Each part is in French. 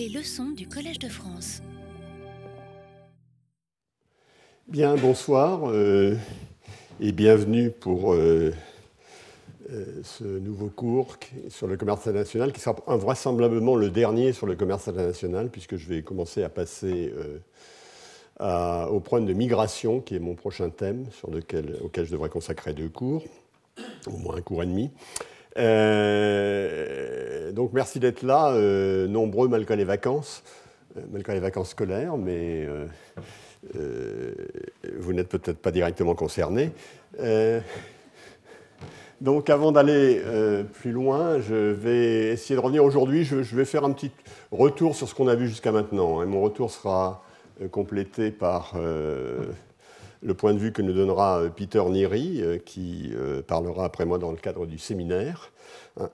Les leçons du Collège de France. Bien, bonsoir euh, et bienvenue pour euh, euh, ce nouveau cours sur le commerce international qui sera vraisemblablement le dernier sur le commerce international puisque je vais commencer à passer au point de migration qui est mon prochain thème sur lequel, auquel je devrais consacrer deux cours, au moins un cours et demi. Euh, donc merci d'être là, euh, nombreux malgré les vacances, euh, malgré les vacances scolaires, mais vous n'êtes peut-être pas directement concernés. donc avant d'aller plus loin, je vais essayer de revenir aujourd'hui, je, vais faire un petit retour sur ce qu'on a vu jusqu'à maintenant. Et mon retour sera complété par le point de vue que nous donnera euh, Peter Neri, euh, qui euh, parlera après moi dans le cadre du séminaire.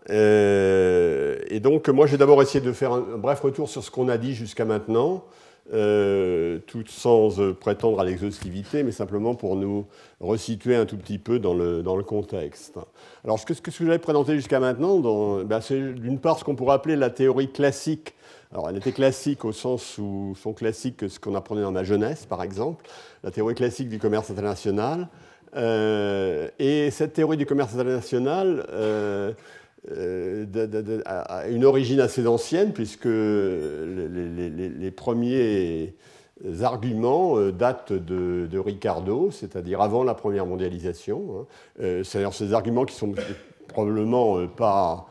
Et donc, moi, j'ai d'abord essayé de faire un bref retour sur ce qu'on a dit jusqu'à maintenant, tout sans prétendre à l'exhaustivité, mais simplement pour nous resituer un tout petit peu dans le, dans le contexte. Alors, ce que, ce que j'avais présenté jusqu'à maintenant, ben, c'est d'une part ce qu'on pourrait appeler la théorie classique alors, elle était classique au sens où sont classiques ce qu'on apprenait dans ma jeunesse, par exemple, la théorie classique du commerce international. Euh, et cette théorie du commerce international euh, euh, a une origine assez ancienne, puisque les, premiers arguments datent de, Ricardo, c'est-à-dire avant la première mondialisation. Hein. C'est-à-dire ces arguments qui sont probablement pas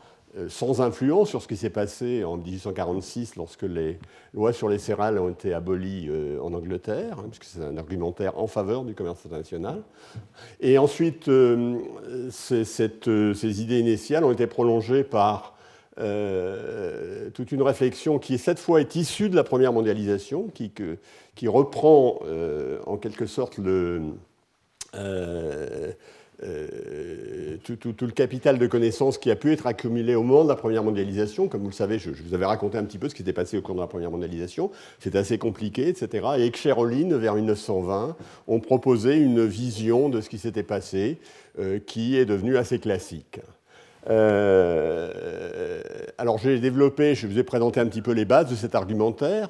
sans influence sur ce qui s'est passé en 1846 lorsque les lois sur les céréales ont été abolies euh, en Angleterre, hein, puisque c'est un argumentaire en faveur du commerce international. Et ensuite, euh, ces, idées initiales ont été prolongées par toute une réflexion qui, cette fois, est issue de la première mondialisation, qui reprend en quelque sorte le euh, tout, le capital de connaissances qui a pu être accumulé au moment de la première mondialisation. Comme vous le savez, je, vous avais raconté un petit peu ce qui s'était passé au cours de la première mondialisation. C'est assez compliqué, etc. Et Excheroline, vers 1920, ont proposé une vision de ce qui s'était passé euh, qui est devenue assez classique. Euh, alors j'ai développé, je vous ai présenté un petit peu les bases de cet argumentaire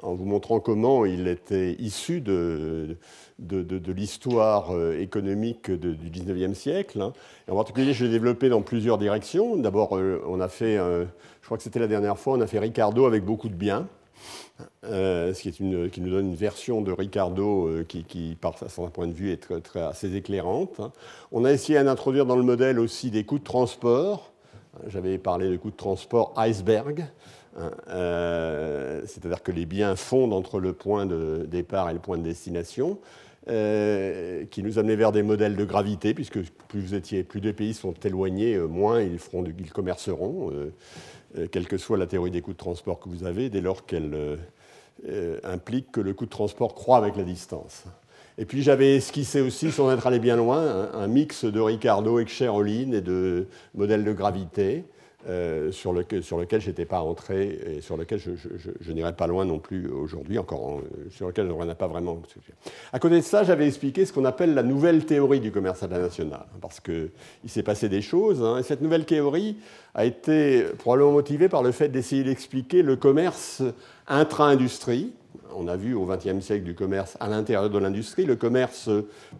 en vous montrant comment il était issu de, l'histoire euh, économique du 19e siècle. Hein. en particulier, je l'ai développé dans plusieurs directions. D'abord, euh, on a fait, je crois que c'était la dernière fois, on a fait Ricardo avec beaucoup de biens. Euh, ce qui, nous donne une version de Ricardo qui, par son point de vue, est très, assez éclairante. Hein. On a essayé d'introduire dans le modèle aussi des coûts de transport. J'avais parlé de coûts de transport iceberg, hein. c'est-à-dire que les biens fondent entre le point de départ et le point de destination. Euh, qui nous amenait vers des modèles de gravité, puisque plus vous étiez, plus pays sont éloignés, euh, moins ils, feront, ils commerceront, euh, quelle que soit la théorie des coûts de transport que vous avez, dès lors qu'elle implique que le coût de transport croît avec la distance. Et puis j'avais esquissé aussi, sans être allé bien loin, un, mix de Ricardo et Cheroline et de modèles de gravité. Euh, sur, lequel, sur lequel je n'étais pas entré et sur lequel je, n'irai pas loin non plus aujourd'hui, encore sur lequel on n'a pas vraiment. À côté de ça, j'avais expliqué ce qu'on appelle la nouvelle théorie du commerce international, parce qu'il s'est passé des choses, hein, et cette nouvelle théorie a été probablement motivée par le fait d'essayer d'expliquer le commerce intra-industrie. On a vu au XXe siècle du commerce à l'intérieur de l'industrie. Le commerce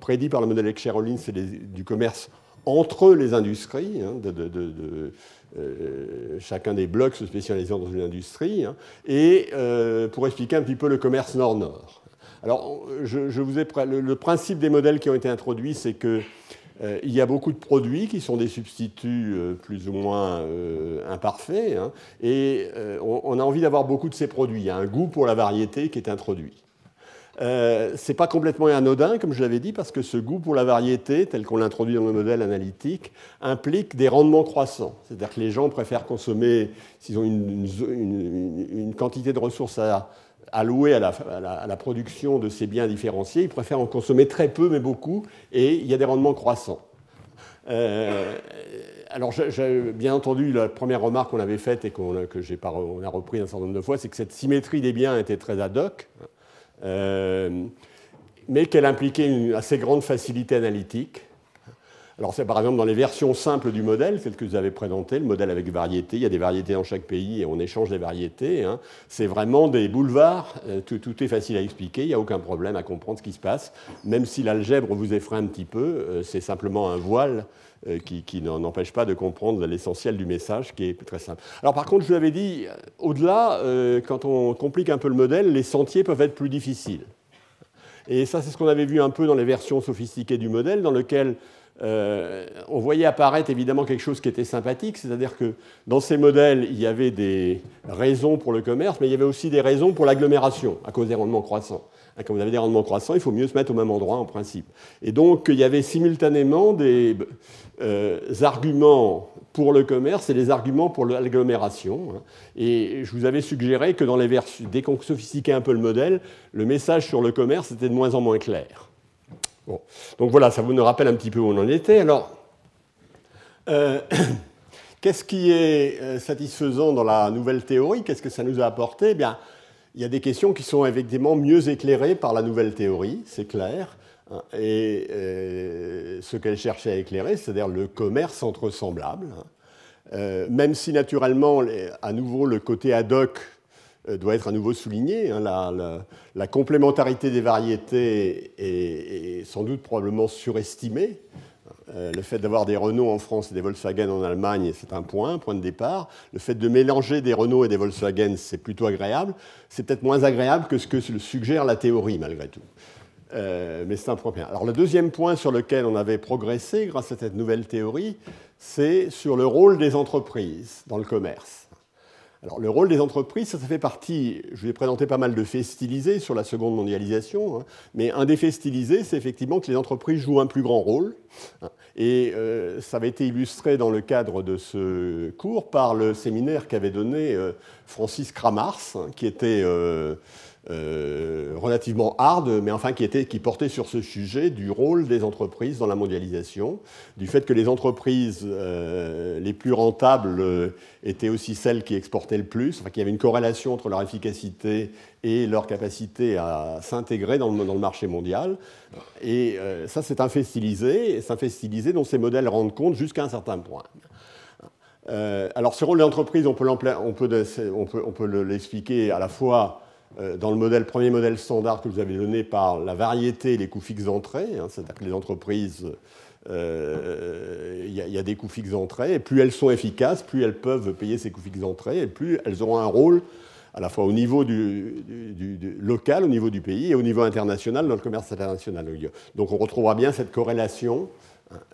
prédit par le modèle Excheroline, c'est du commerce entre les industries, hein, euh, chacun des blocs se spécialisant dans une industrie, hein, et euh, pour expliquer un petit peu le commerce nord-nord. Alors, je, vous ai, le, principe des modèles qui ont été introduits, c'est qu'il euh, y a beaucoup de produits qui sont des substituts plus ou moins imparfaits, hein, et on, a envie d'avoir beaucoup de ces produits. Il y a un goût pour la variété qui est introduit. Euh, ce n'est pas complètement anodin, comme je l'avais dit, parce que ce goût pour la variété, tel qu'on l'introduit dans le modèle analytique, implique des rendements croissants. C'est-à-dire que les gens préfèrent consommer, s'ils ont une, quantité de ressources à allouer à la, production de ces biens différenciés, ils préfèrent en consommer très peu, mais beaucoup, et il y a des rendements croissants. Euh, alors, bien entendu, la première remarque qu'on avait faite et qu'on que j'ai on a repris un certain nombre de fois, c'est que cette symétrie des biens était très ad hoc. Euh, mais qu'elle impliquait une assez grande facilité analytique. Alors c'est par exemple dans les versions simples du modèle, celle que vous avez présentée, le modèle avec variété, il y a des variétés dans chaque pays et on échange des variétés. Hein. C'est vraiment des boulevards, euh, tout, est facile à expliquer, il n'y a aucun problème à comprendre ce qui se passe, même si l'algèbre vous effraie un petit peu, euh, c'est simplement un voile euh, qui, qui n'empêche pas de comprendre l'essentiel du message qui est très simple. Alors par contre, je vous avais dit, au-delà, quand on complique un peu le modèle, les sentiers peuvent être plus difficiles. Et ça, c'est ce qu'on avait vu un peu dans les versions sophistiquées du modèle, dans lequel euh, on voyait apparaître évidemment quelque chose qui était sympathique, c'est-à-dire que dans ces modèles, il y avait des raisons pour le commerce, mais il y avait aussi des raisons pour l'agglomération, à cause des rendements croissants. Hein, quand vous avez des rendements croissants, il faut mieux se mettre au même endroit en principe. Et donc, il y avait simultanément des euh, arguments pour le commerce et des arguments pour l'agglomération. Hein. Et je vous avais suggéré que dans les versions, dès qu'on sophistiquait un peu le modèle, le message sur le commerce était de moins en moins clair. Donc voilà, ça vous nous rappelle un petit peu où on en était. Alors, euh, qu'est-ce qui est euh, satisfaisant dans la nouvelle théorie? Qu'est-ce que ça nous a apporté? Eh Bien, il y a des questions qui sont effectivement mieux éclairées par la nouvelle théorie, c'est clair. Hein. Et euh, ce qu'elle cherchait à éclairer, c'est-à-dire le commerce entre semblables. Hein. même si naturellement, à nouveau, le côté ad hoc doit être à nouveau souligné. Hein, la, complémentarité des variétés est, sans doute probablement surestimée. Euh, le fait d'avoir des Renault en France et des Volkswagen en Allemagne, c'est un point, point de départ. Le fait de mélanger des Renault et des Volkswagen, c'est plutôt agréable. C'est peut-être moins agréable que ce que suggère la théorie, malgré tout. Euh, mais c'est un point. Alors le deuxième point sur lequel on avait progressé grâce à cette nouvelle théorie, c'est sur le rôle des entreprises dans le commerce. Alors, le rôle des entreprises, ça, fait partie, je vous ai présenté pas mal de faits stylisés sur la seconde mondialisation, hein, mais un des faits stylisés, c'est effectivement que les entreprises jouent un plus grand rôle. Hein, et euh, ça avait été illustré dans le cadre de ce cours par le séminaire qu'avait donné euh, Francis Kramars, hein, qui était euh, euh, relativement hard, mais enfin qui, était, qui portait sur ce sujet du rôle des entreprises dans la mondialisation, du fait que les entreprises euh, les plus rentables euh, étaient aussi celles qui exportaient le plus, enfin qu'il y avait une corrélation entre leur efficacité et leur capacité à s'intégrer dans, le, marché mondial. Et ça, c'est un fait stylisé, c'est un fait stylisé dont ces modèles rendent compte jusqu'à un certain point. alors, ce rôle d'entreprise, on peut, on peut, on peut, l'expliquer à la fois dans le modèle, premier modèle standard que vous avez donné par la variété et les coûts fixes d'entrée, hein, c'est-à-dire que les entreprises, il euh, y, a des coûts fixes d'entrée, et plus elles sont efficaces, plus elles peuvent payer ces coûts fixes d'entrée, et plus elles auront un rôle à la fois au niveau local, au niveau du pays, et au niveau international, dans le commerce international. Donc on retrouvera bien cette corrélation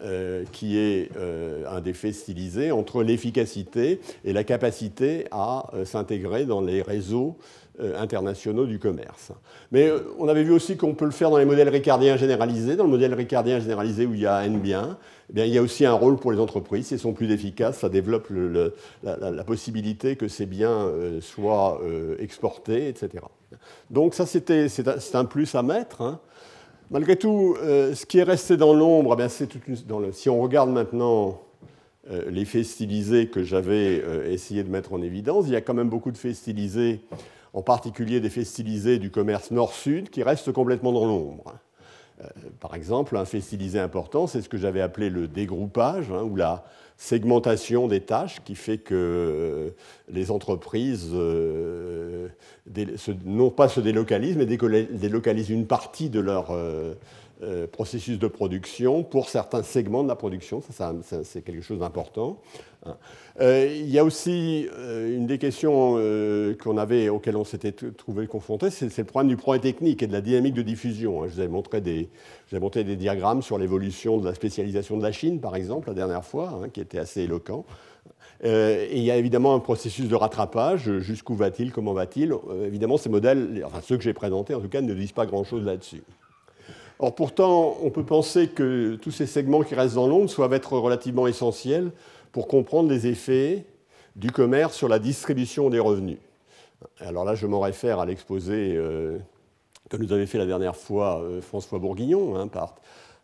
euh, qui est un des faits stylisés entre l'efficacité et la capacité à s'intégrer dans les réseaux euh, internationaux du commerce. Mais euh, on avait vu aussi qu'on peut le faire dans les modèles ricardiens généralisés. Dans le modèle ricardien généralisé où il y a N biens, eh bien, il y a aussi un rôle pour les entreprises. Si elles sont plus efficaces, ça développe la, possibilité que ces biens euh, soient exportés, etc. Donc ça, c'est un, plus à mettre. Hein. Malgré tout, ce qui est resté dans l'ombre, eh c'est si on regarde maintenant les faits stylisés que j'avais essayé de mettre en évidence, il y a quand même beaucoup de faits stylisés en particulier des faits stylisés du commerce nord-sud qui restent complètement dans l'ombre. Euh, par exemple, un fait stylisé important, c'est ce que j'avais appelé le dégroupage, hein, ou la segmentation des tâches, qui fait que euh, les entreprises euh, non pas se délocalisent, mais délocalisent une partie de leur euh, processus de production pour certains segments de la production. Ça, c'est quelque chose d'important. Hein. Euh, il y a aussi euh, une des questions qu'on avait, auxquelles on s'était trouvé confronté, c'est le problème du progrès technique et de la dynamique de diffusion. Hein. Je vous avais montré des, montré des diagrammes sur l'évolution de la spécialisation de la Chine, par exemple, la dernière fois, hein, qui était assez éloquent. et il y a évidemment un processus de rattrapage. Jusqu'où va-t-il Comment va-t-il Évidemment, ces modèles, enfin ceux que j'ai présentés en tout cas, ne disent pas grand-chose là-dessus. Or, pourtant, on peut penser que tous ces segments qui restent dans l'ombre doivent être relativement essentiels pour comprendre les effets du commerce sur la distribution des revenus. Alors là, je m'en réfère à l'exposé euh, que nous avait fait la dernière fois euh, François Bourguignon, hein,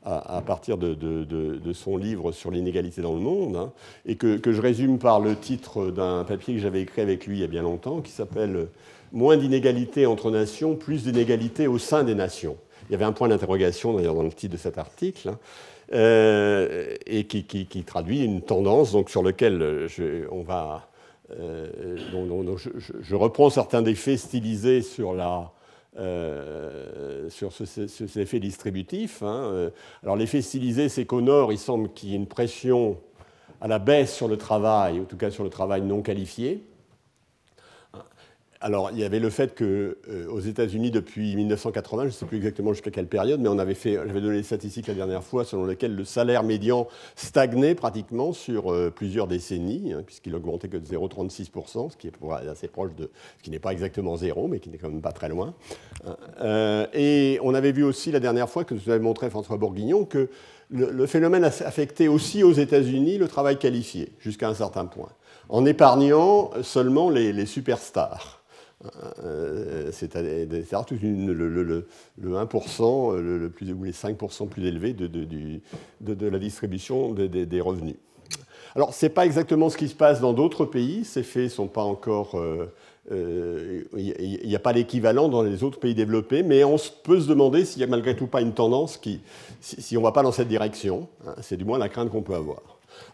à, partir de, son livre sur l'inégalité dans le monde, hein, et que, je résume par le titre d'un papier que j'avais écrit avec lui il y a bien longtemps, qui s'appelle Moins d'inégalités entre nations, plus d'inégalités au sein des nations il y avait un point d'interrogation d'ailleurs dans le titre de cet article, hein, euh, et qui, traduit une tendance donc, sur laquelle je, on va, je, reprends certains des faits stylisés sur la, sur effets distributifs. Hein. Alors l'effet stylisé, c'est qu'au nord, il semble qu'il y ait une pression à la baisse sur le travail, en tout cas sur le travail non qualifié. Alors, il y avait le fait qu'aux euh, États-Unis, depuis 1980, je ne sais plus exactement jusqu'à quelle période, mais on avait fait, j'avais donné les statistiques la dernière fois, selon lesquelles le salaire médian stagnait pratiquement sur euh, plusieurs décennies, hein, puisqu'il augmentait que de 0,36%, ce qui est assez proche de, ce qui n'est pas exactement zéro, mais qui n'est quand même pas très loin. Euh, et on avait vu aussi la dernière fois que vous avez montré François Bourguignon que le, phénomène affectait aussi aux États-Unis le travail qualifié, jusqu'à un certain point, en épargnant seulement les, superstars. Euh, c'est-à-dire le, 1%, le, plus, ou les 5% plus élevés de, de, la distribution des revenus. Alors, ce n'est pas exactement ce qui se passe dans d'autres pays, ces faits ne sont pas encore euh, il euh, n'y a pas l'équivalent dans les autres pays développés, mais on peut se demander s'il n'y a malgré tout pas une tendance qui, si, on ne va pas dans cette direction. Hein, c'est du moins la crainte qu'on peut avoir.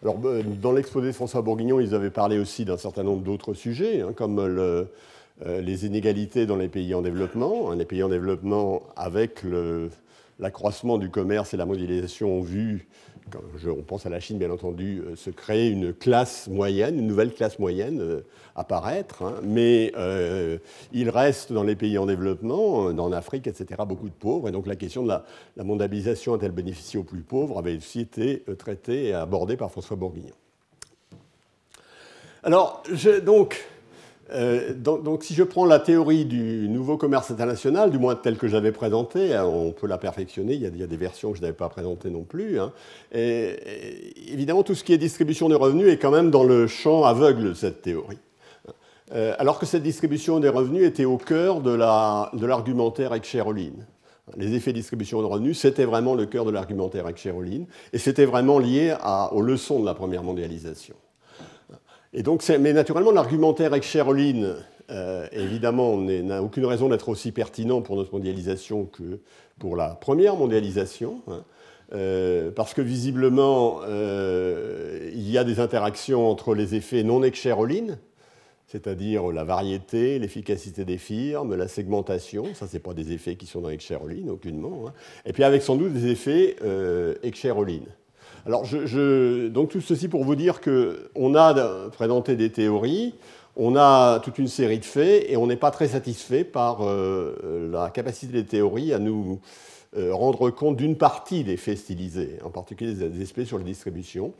Alors, euh, dans l'exposé de François Bourguignon, ils avaient parlé aussi d'un certain nombre d'autres sujets, hein, comme euh, les inégalités dans les pays en développement. Hein, les pays en développement, avec l'accroissement du commerce et la mondialisation, ont vu on pense à la Chine bien entendu, euh, se créer une classe moyenne, une nouvelle classe moyenne euh, apparaître, hein. mais euh, il reste dans les pays en développement, en Afrique, etc., beaucoup de pauvres, et donc la question de la, mondialisation a-t-elle bénéficié aux plus pauvres avait aussi été traitée et abordée par François Bourguignon. Alors, je, donc, euh, donc, si je prends la théorie du nouveau commerce international, du moins telle que j'avais présentée, hein, on peut la perfectionner, il y a, des versions que je n'avais pas présentées non plus. Hein. évidemment, tout ce qui est distribution des revenus est quand même dans le champ aveugle de cette théorie. Euh, alors que cette distribution des revenus était au cœur de l'argumentaire avec Cheroline. Les effets de distribution de revenus, c'était vraiment le cœur de l'argumentaire avec Cheroline, et c'était vraiment lié aux leçons de la première mondialisation. Et donc, mais naturellement, l'argumentaire avec Cheroline, euh, évidemment, n'a aucune raison d'être aussi pertinent pour notre mondialisation que pour la première mondialisation, hein. euh, parce que visiblement, euh, il y a des interactions entre les effets non ex-Cheroline, c'est-à-dire la variété, l'efficacité des firmes, la segmentation, ça, ce pas des effets qui sont dans ex-Cheroline, aucunement, hein. et puis avec sans doute des effets ex-Cheroline. Alors, donc tout ceci pour vous dire qu'on a présenté des théories, on a toute une série de faits, et on n'est pas très satisfait par euh, la capacité des théories à nous euh, rendre compte d'une partie des faits stylisés, en particulier des aspects sur la distribution.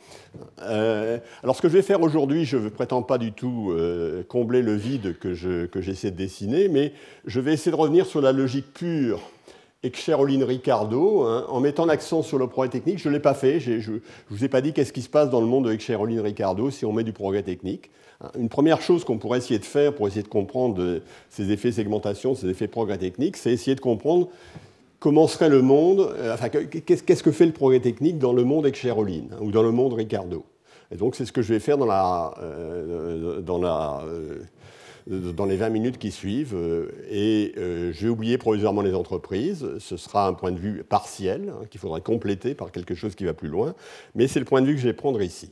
Euh, alors, ce que je vais faire aujourd'hui, je ne prétends pas du tout combler le vide que j'essaie de dessiner, mais je vais essayer de revenir sur la logique pure et Ricardo, hein, en mettant l'accent sur le progrès technique, je ne l'ai pas fait, je ne vous ai pas dit qu'est-ce qui se passe dans le monde avec Cheroline Ricardo si on met du progrès technique. Hein, une première chose qu'on pourrait essayer de faire pour essayer de comprendre ces effets segmentation, ces effets progrès technique, c'est essayer de comprendre comment serait le monde, euh, enfin, qu'est-ce que fait le progrès technique dans le monde avec Cheroline, hein, ou dans le monde Ricardo. Et donc c'est ce que je vais faire dans la, euh, dans la euh, dans les 20 minutes qui suivent. Euh, et euh, j'ai oublié provisoirement les entreprises. Ce sera un point de vue partiel hein, qu'il faudra compléter par quelque chose qui va plus loin. Mais c'est le point de vue que je vais prendre ici.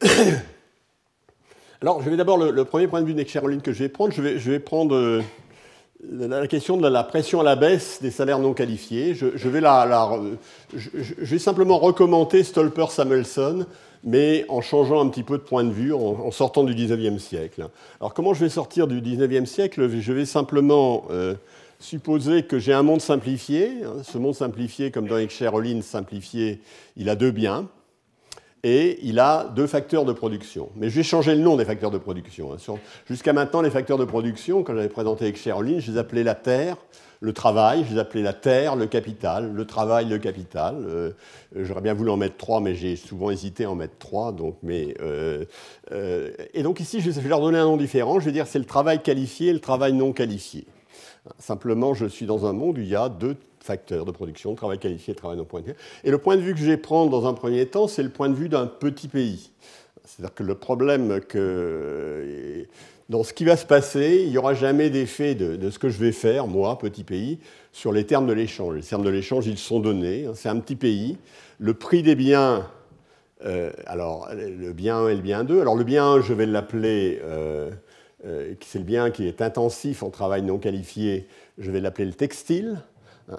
Alors, je vais d'abord, le, premier point de vue de Caroline que je vais prendre, je vais, prendre euh, la question de la pression à la baisse des salaires non qualifiés. Je, vais, simplement recommander Stolper-Samuelson mais en changeant un petit peu de point de vue, en, sortant du 19e siècle. Alors comment je vais sortir du 19e siècle? Je vais simplement euh, supposer que j'ai un monde simplifié. Ce monde simplifié, comme dans Cheroline simplifié, il a deux biens et il a deux facteurs de production. Mais je vais changer le nom des facteurs de production. Hein. Jusqu'à maintenant, les facteurs de production, quand j'avais présenté avec Cheroline, je les appelais la terre, le travail, je les appelais la terre, le capital, le travail, le capital. Euh, j'aurais bien voulu en mettre trois, mais j'ai souvent hésité à en mettre trois. Donc, mais, euh, euh, et donc ici, je vais leur donner un nom différent. Je vais dire c'est le travail qualifié et le travail non qualifié. Simplement, je suis dans un monde où il y a deux facteurs de production, travail qualifié travail non qualifié. Et le point de vue que je vais prendre dans un premier temps, c'est le point de vue d'un petit pays. C'est-à-dire que le problème que dans ce qui va se passer, il n'y aura jamais d'effet de, ce que je vais faire, moi, petit pays, sur les termes de l'échange. Les termes de l'échange, ils sont donnés. Hein. C'est un petit pays. Le prix des biens, euh, alors le bien 1 et le bien 2. Alors le bien 1, je vais l'appeler, euh, euh, c'est le bien qui est intensif en travail non qualifié, je vais l'appeler le textile.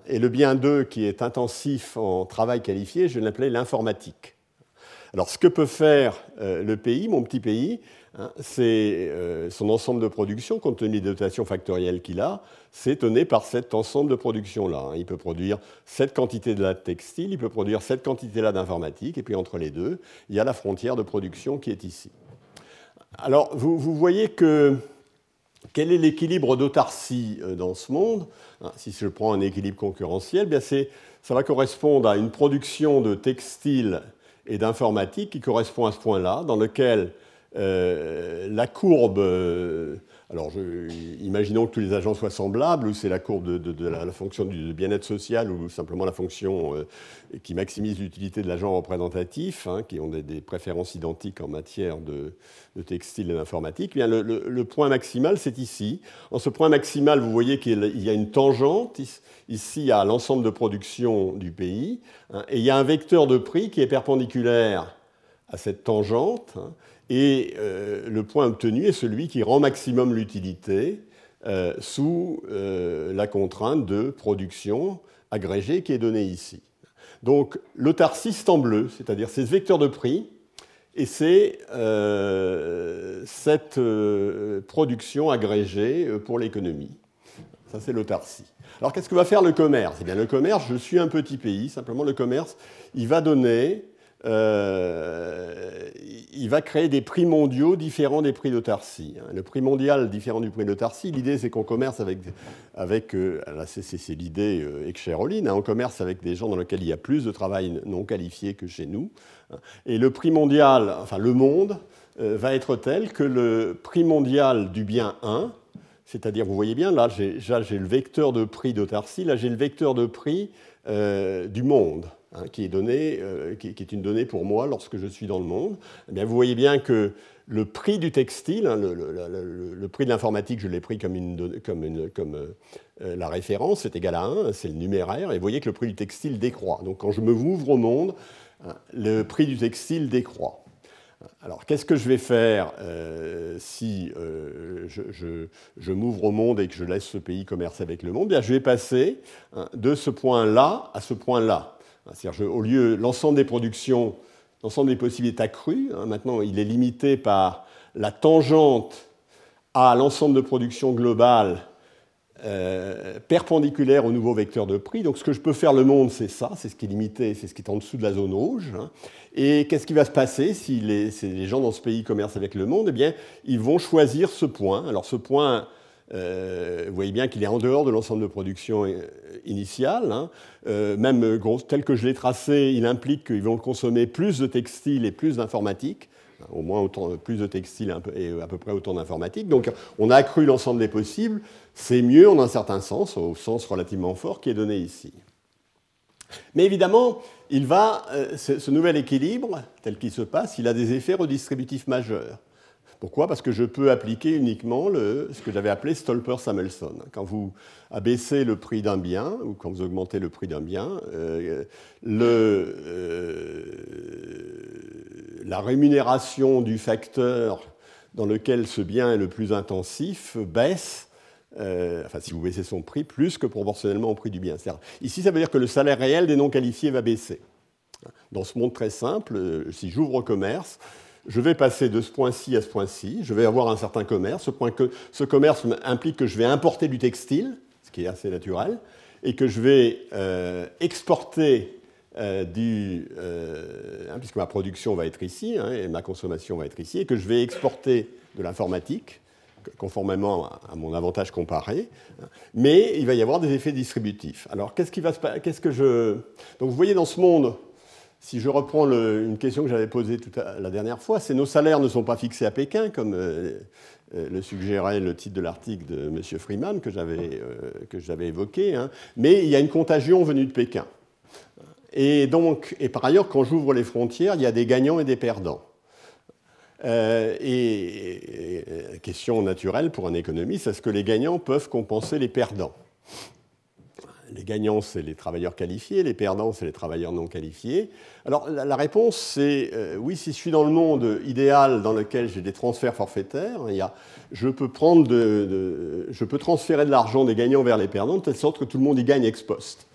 Et le bien 2, qui est intensif en travail qualifié, je l'appeler l'informatique. Alors ce que peut faire le pays, mon petit pays, Hein, c'est euh, son ensemble de production, compte tenu des dotations factorielles qu'il a, c'est par cet ensemble de production-là. Hein. Il peut produire cette quantité-là de textile, il peut produire cette quantité-là d'informatique, et puis entre les deux, il y a la frontière de production qui est ici. Alors, vous, voyez que quel est l'équilibre d'autarcie euh, dans ce monde? Hein, Si je prends un équilibre concurrentiel, bien ça va correspondre à une production de textile et d'informatique qui correspond à ce point-là, dans lequel euh, la courbe, alors imaginons que tous les agents soient semblables, ou c'est la courbe de, la, fonction du bien-être social, ou simplement la fonction euh, qui maximise l'utilité de l'agent représentatif, hein, qui ont des, préférences identiques en matière de, textile et d'informatique. Eh le, point maximal, c'est ici. En ce point maximal, vous voyez qu'il y a une tangente ici à l'ensemble de production du pays, hein, et il y a un vecteur de prix qui est perpendiculaire à cette tangente. Hein, et euh, le point obtenu est celui qui rend maximum l'utilité euh, sous euh, la contrainte de production agrégée qui est donnée ici. Donc l'autarcie, c'est en bleu, c'est-à-dire c'est ce vecteur de prix, et c'est cette production agrégée pour l'économie. Ça, c'est l'autarcie. Alors qu'est-ce que va faire le commerce? Eh bien, le commerce, je suis un petit pays, simplement le commerce, il va donner euh, il va créer des prix mondiaux différents des prix d'autarcie. Hein. Le prix mondial différent du prix d'autarcie, l'idée c'est qu'on commerce avec, avec euh, c'est l'idée euh, hein, on commerce avec des gens dans lesquels il y a plus de travail non qualifié que chez nous. Hein. Et le prix mondial, enfin le monde, va être tel que le prix mondial du bien 1, c'est-à-dire, vous voyez bien, là j'ai le vecteur de prix d'autarcie, là j'ai le vecteur de prix du monde. Hein, qui, est euh, qui, est une donnée pour moi lorsque je suis dans le monde, eh bien, vous voyez bien que le prix du textile, hein, le, prix de l'informatique, je l'ai pris comme, comme euh, la référence, c'est égal à 1, c'est le numéraire, et vous voyez que le prix du textile décroît. Donc quand je me m'ouvre au monde, hein, le prix du textile décroît. Alors, qu'est-ce que je vais faire euh, si je, m'ouvre au monde et que je laisse ce pays commercer avec le monde? Bien, Je vais passer de ce point-là à ce point-là. C'est-à-dire, au lieu, l'ensemble des productions, l'ensemble des possibilités accrues, hein, maintenant il est limité par la tangente à l'ensemble de production globale euh, perpendiculaire au nouveau vecteur de prix. Donc ce que je peux faire le monde, c'est ça, c'est ce qui est limité, c'est ce qui est en dessous de la zone rouge. Hein. Et qu'est-ce qui va se passer si les, les, gens dans ce pays commercent avec le monde? Eh bien, ils vont choisir ce point. Alors ce point euh, vous voyez bien qu'il est en dehors de l'ensemble de production euh, initiale. Hein. Euh, même tel que je l'ai tracé, il implique qu'ils vont consommer plus de textiles et plus d'informatique, au moins autant, plus de textiles et à peu près autant d'informatique. Donc on a accru l'ensemble des possibles. C'est mieux en un certain sens, au sens relativement fort qui est donné ici. Mais évidemment, ce nouvel équilibre, tel qu'il se passe, il a des effets redistributifs majeurs. Pourquoi? Parce que je peux appliquer uniquement ce que j'avais appelé Stolper-Samuelson. Quand vous abaissez le prix d'un bien, ou quand vous augmentez le prix d'un bien, euh, euh, la rémunération du facteur dans lequel ce bien est le plus intensif baisse euh, enfin, si vous baissez son prix, plus que proportionnellement au prix du bien. Ici, ça veut dire que le salaire réel des non qualifiés va baisser. Dans ce monde très simple, si j'ouvre commerce, je vais passer de ce point-ci à ce point-ci, je vais avoir un certain commerce. Ce, commerce implique que je vais importer du textile, ce qui est assez naturel, et que je vais euh, exporter euh, du, euh, hein, puisque ma production va être ici, hein, et ma consommation va être ici, et que je vais exporter de l'informatique, conformément à mon avantage comparé, hein. mais il va y avoir des effets distributifs. Alors, qu'est-ce qui va se passer Qu'est-ce que je... Donc, vous voyez dans ce monde si je reprends une question que j'avais posée la dernière fois, c'est nos salaires ne sont pas fixés à Pékin, comme euh, euh, le suggérait le titre de l'article de M. Freeman que j'avais euh, évoqué, hein. mais il y a une contagion venue de Pékin. Et et par ailleurs, quand j'ouvre les frontières, il y a des gagnants et des perdants. et, question naturelle pour un économiste, est-ce que les gagnants peuvent compenser les perdants? Les gagnants, c'est les travailleurs qualifiés, les perdants, c'est les travailleurs non qualifiés. Alors la, réponse, c'est euh, oui, si je suis dans le monde idéal dans lequel j'ai des transferts forfaitaires, il y a, je, peux prendre je peux transférer de l'argent des gagnants vers les perdants de telle sorte que tout le monde y gagne ex post.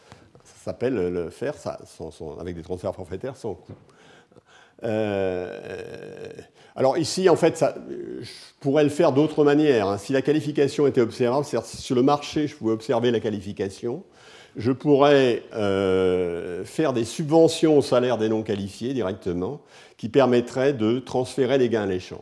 Ça s'appelle le faire ça, avec des transferts forfaitaires sans coût. Euh, alors ici, en fait, je pourrais le faire d'autres manières. Hein. Si la qualification était observable, c'est-à-dire sur le marché, je pouvais observer la qualification, je pourrais euh, faire des subventions au salaire des non qualifiés directement, qui permettraient de transférer les gains à l'échange.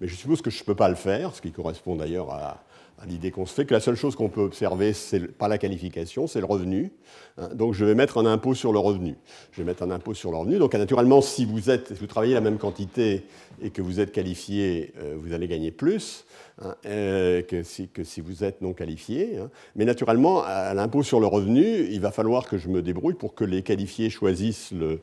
Mais je suppose que je ne peux pas le faire, ce qui correspond d'ailleurs à, l'idée qu'on se fait, que la seule chose qu'on peut observer, c'est pas la qualification, c'est le revenu. Hein. Donc je vais mettre un impôt sur le revenu. Je vais mettre un impôt sur le revenu. Donc naturellement, si vous, êtes, vous travaillez la même quantité et que vous êtes qualifié, euh, vous allez gagner plus. Hein, euh, que, si, que, si, vous êtes non qualifié. Hein. Mais naturellement, à l'impôt sur le revenu, il va falloir que je me débrouille pour que les qualifiés choisissent le,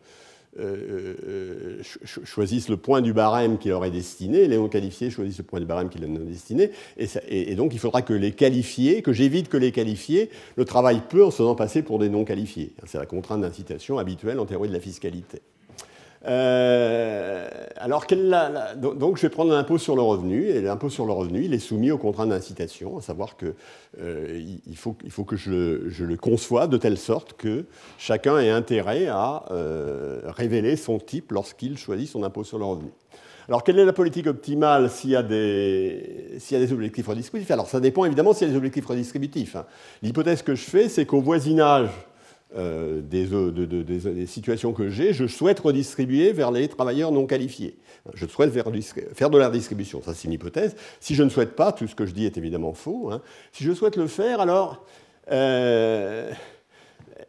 euh, euh, choisissent le point du barème qui leur est destiné, les non qualifiés choisissent le point du barème qui leur est destiné, et, donc il faudra que les qualifiés, que j'évite que les qualifiés ne travaillent peu en se faisant passer pour des non qualifiés. C'est la contrainte d'incitation habituelle en théorie de la fiscalité. Euh, alors, donc, je vais prendre l'impôt sur le revenu, et l'impôt sur le revenu, il est soumis aux contraintes d'incitation, à savoir qu'il euh, faut, il faut que je, je, le conçoive de telle sorte que chacun ait intérêt à euh, révéler son type lorsqu'il choisit son impôt sur le revenu. Alors, quelle est la politique optimale s'il y a des, s'il y a des objectifs redistributifs? Alors, ça dépend évidemment s'il y a des objectifs redistributifs. Hein. L'hypothèse que je fais, c'est qu'au voisinage euh, euh, des, situations que j'ai, je souhaite redistribuer vers les travailleurs non qualifiés. Je souhaite faire, de la redistribution. Ça, c'est une hypothèse. Si je ne souhaite pas, tout ce que je dis est évidemment faux. Hein. Si je souhaite le faire, alors. Euh,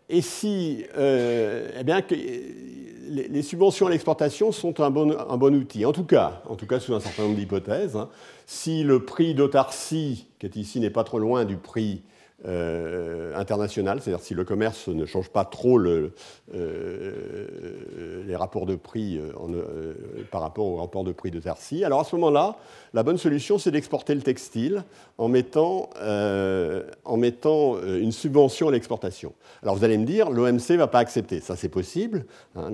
et si. eh bien, les, subventions à l'exportation sont un bon, un bon, outil. En tout cas, en tout cas sous un certain nombre d'hypothèses. Hein. Si le prix d'autarcie, qui est ici, n'est pas trop loin du prix euh, international, c'est-à-dire si le commerce ne change pas trop euh, les rapports de prix euh, par rapport au rapport de prix de Tarsi. Alors à ce moment-là, la bonne solution, c'est d'exporter le textile en mettant, en mettant une subvention à l'exportation. Alors vous allez me dire, l'OMC ne va pas accepter. Ça, c'est possible. Hein.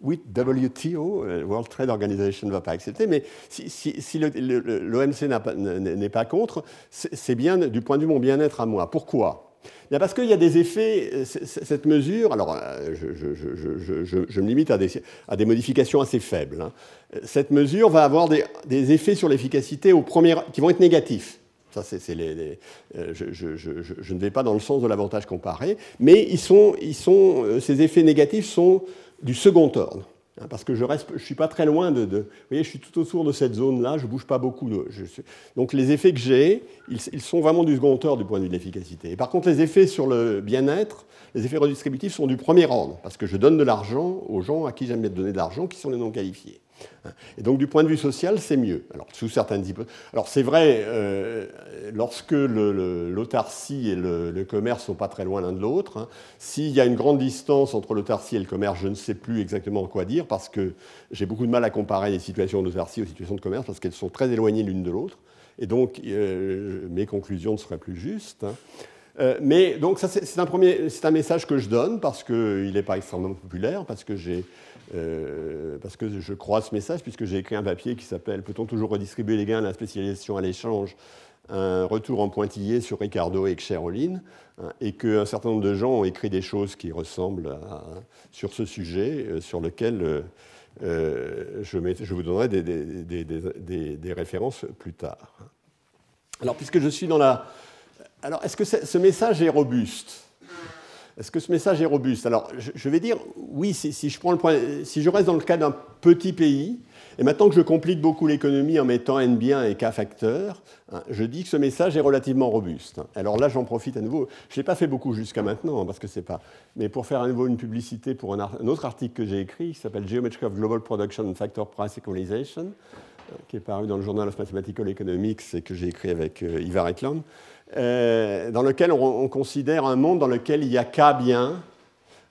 Oui, WTO, euh, World Trade Organization, ne va pas accepter, mais si, l'OMC n'est pas contre, c'est bien du point de vue de mon bien-être à moi. Pourquoi? Parce qu'il y a des effets, euh, cette mesure, alors euh, je, me limite à des, modifications assez faibles, hein. cette mesure va avoir des, effets sur l'efficacité qui vont être négatifs. Ça, c'est les, je, ne vais pas dans le sens de l'avantage comparé, mais ils sont, ils sont, ces effets négatifs sont du second ordre. Hein, parce que je ne suis pas très loin de, Vous voyez, je suis tout autour de cette zone-là, je ne bouge pas beaucoup. donc les effets que j'ai, ils, sont vraiment du second ordre du point de vue de l'efficacité. Par contre, les effets sur le bien-être, les effets redistributifs sont du premier ordre, parce que je donne de l'argent aux gens à qui j'aime donner de l'argent, qui sont les non qualifiés. Et donc, du point de vue social, c'est mieux. Alors, sous certaines. Alors, c'est vrai, euh, lorsque l'autarcie et le, commerce ne sont pas très loin l'un de l'autre, hein, s'il y a une grande distance entre l'autarcie et le commerce, je ne sais plus exactement quoi dire, parce que j'ai beaucoup de mal à comparer les situations d'autarcie aux situations de commerce, parce qu'elles sont très éloignées l'une de l'autre. Et donc, euh, mes conclusions ne seraient plus justes. Hein. Euh, mais donc, c'est un, un message que je donne, parce qu'il n'est pas extrêmement populaire, parce que j'ai euh, parce que je crois ce message, puisque j'ai écrit un papier qui s'appelle Peut-on toujours redistribuer les gains à la spécialisation à l'échange? Un retour en pointillé sur Ricardo et Cheroline, hein, et qu'un certain nombre de gens ont écrit des choses qui ressemblent sur ce sujet, euh, sur lequel euh, je, vous donnerai des, références plus tard. Alors, puisque je suis dans la. Alors, est-ce que ce message est robuste? Est-ce que ce message est robuste? Alors, je, vais dire, oui, si, je prends le point, si je reste dans le cas d'un petit pays, et maintenant que je complique beaucoup l'économie en mettant N bien et K facteur, hein, je dis que ce message est relativement robuste. Alors là, j'en profite à nouveau. Je n'ai pas fait beaucoup jusqu'à maintenant, hein, parce que c'est pas. Mais pour faire à nouveau une publicité pour un, autre article que j'ai écrit, qui s'appelle Geometry of Global Production and Factor Price Equalization, euh, qui est paru dans le Journal of Mathematical Economics et que j'ai écrit avec euh, Ivar euh, dans lequel on, considère un monde dans lequel il y a K bien,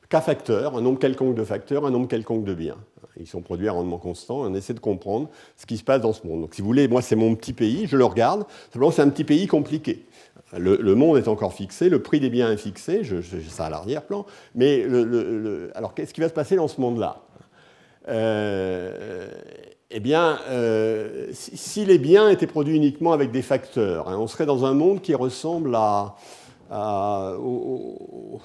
K facteurs, un nombre quelconque de facteurs, un nombre quelconque de biens. Ils sont produits à rendement constant on essaie de comprendre ce qui se passe dans ce monde. Donc si vous voulez, moi c'est mon petit pays, je le regarde, simplement c'est un petit pays compliqué. Le, monde est encore fixé, le prix des biens est fixé, je, ça à l'arrière-plan, mais alors qu'est-ce qui va se passer dans ce monde-là? Euh, eh bien, euh, si, les biens étaient produits uniquement avec des facteurs, hein, on serait dans un monde qui ressemble au,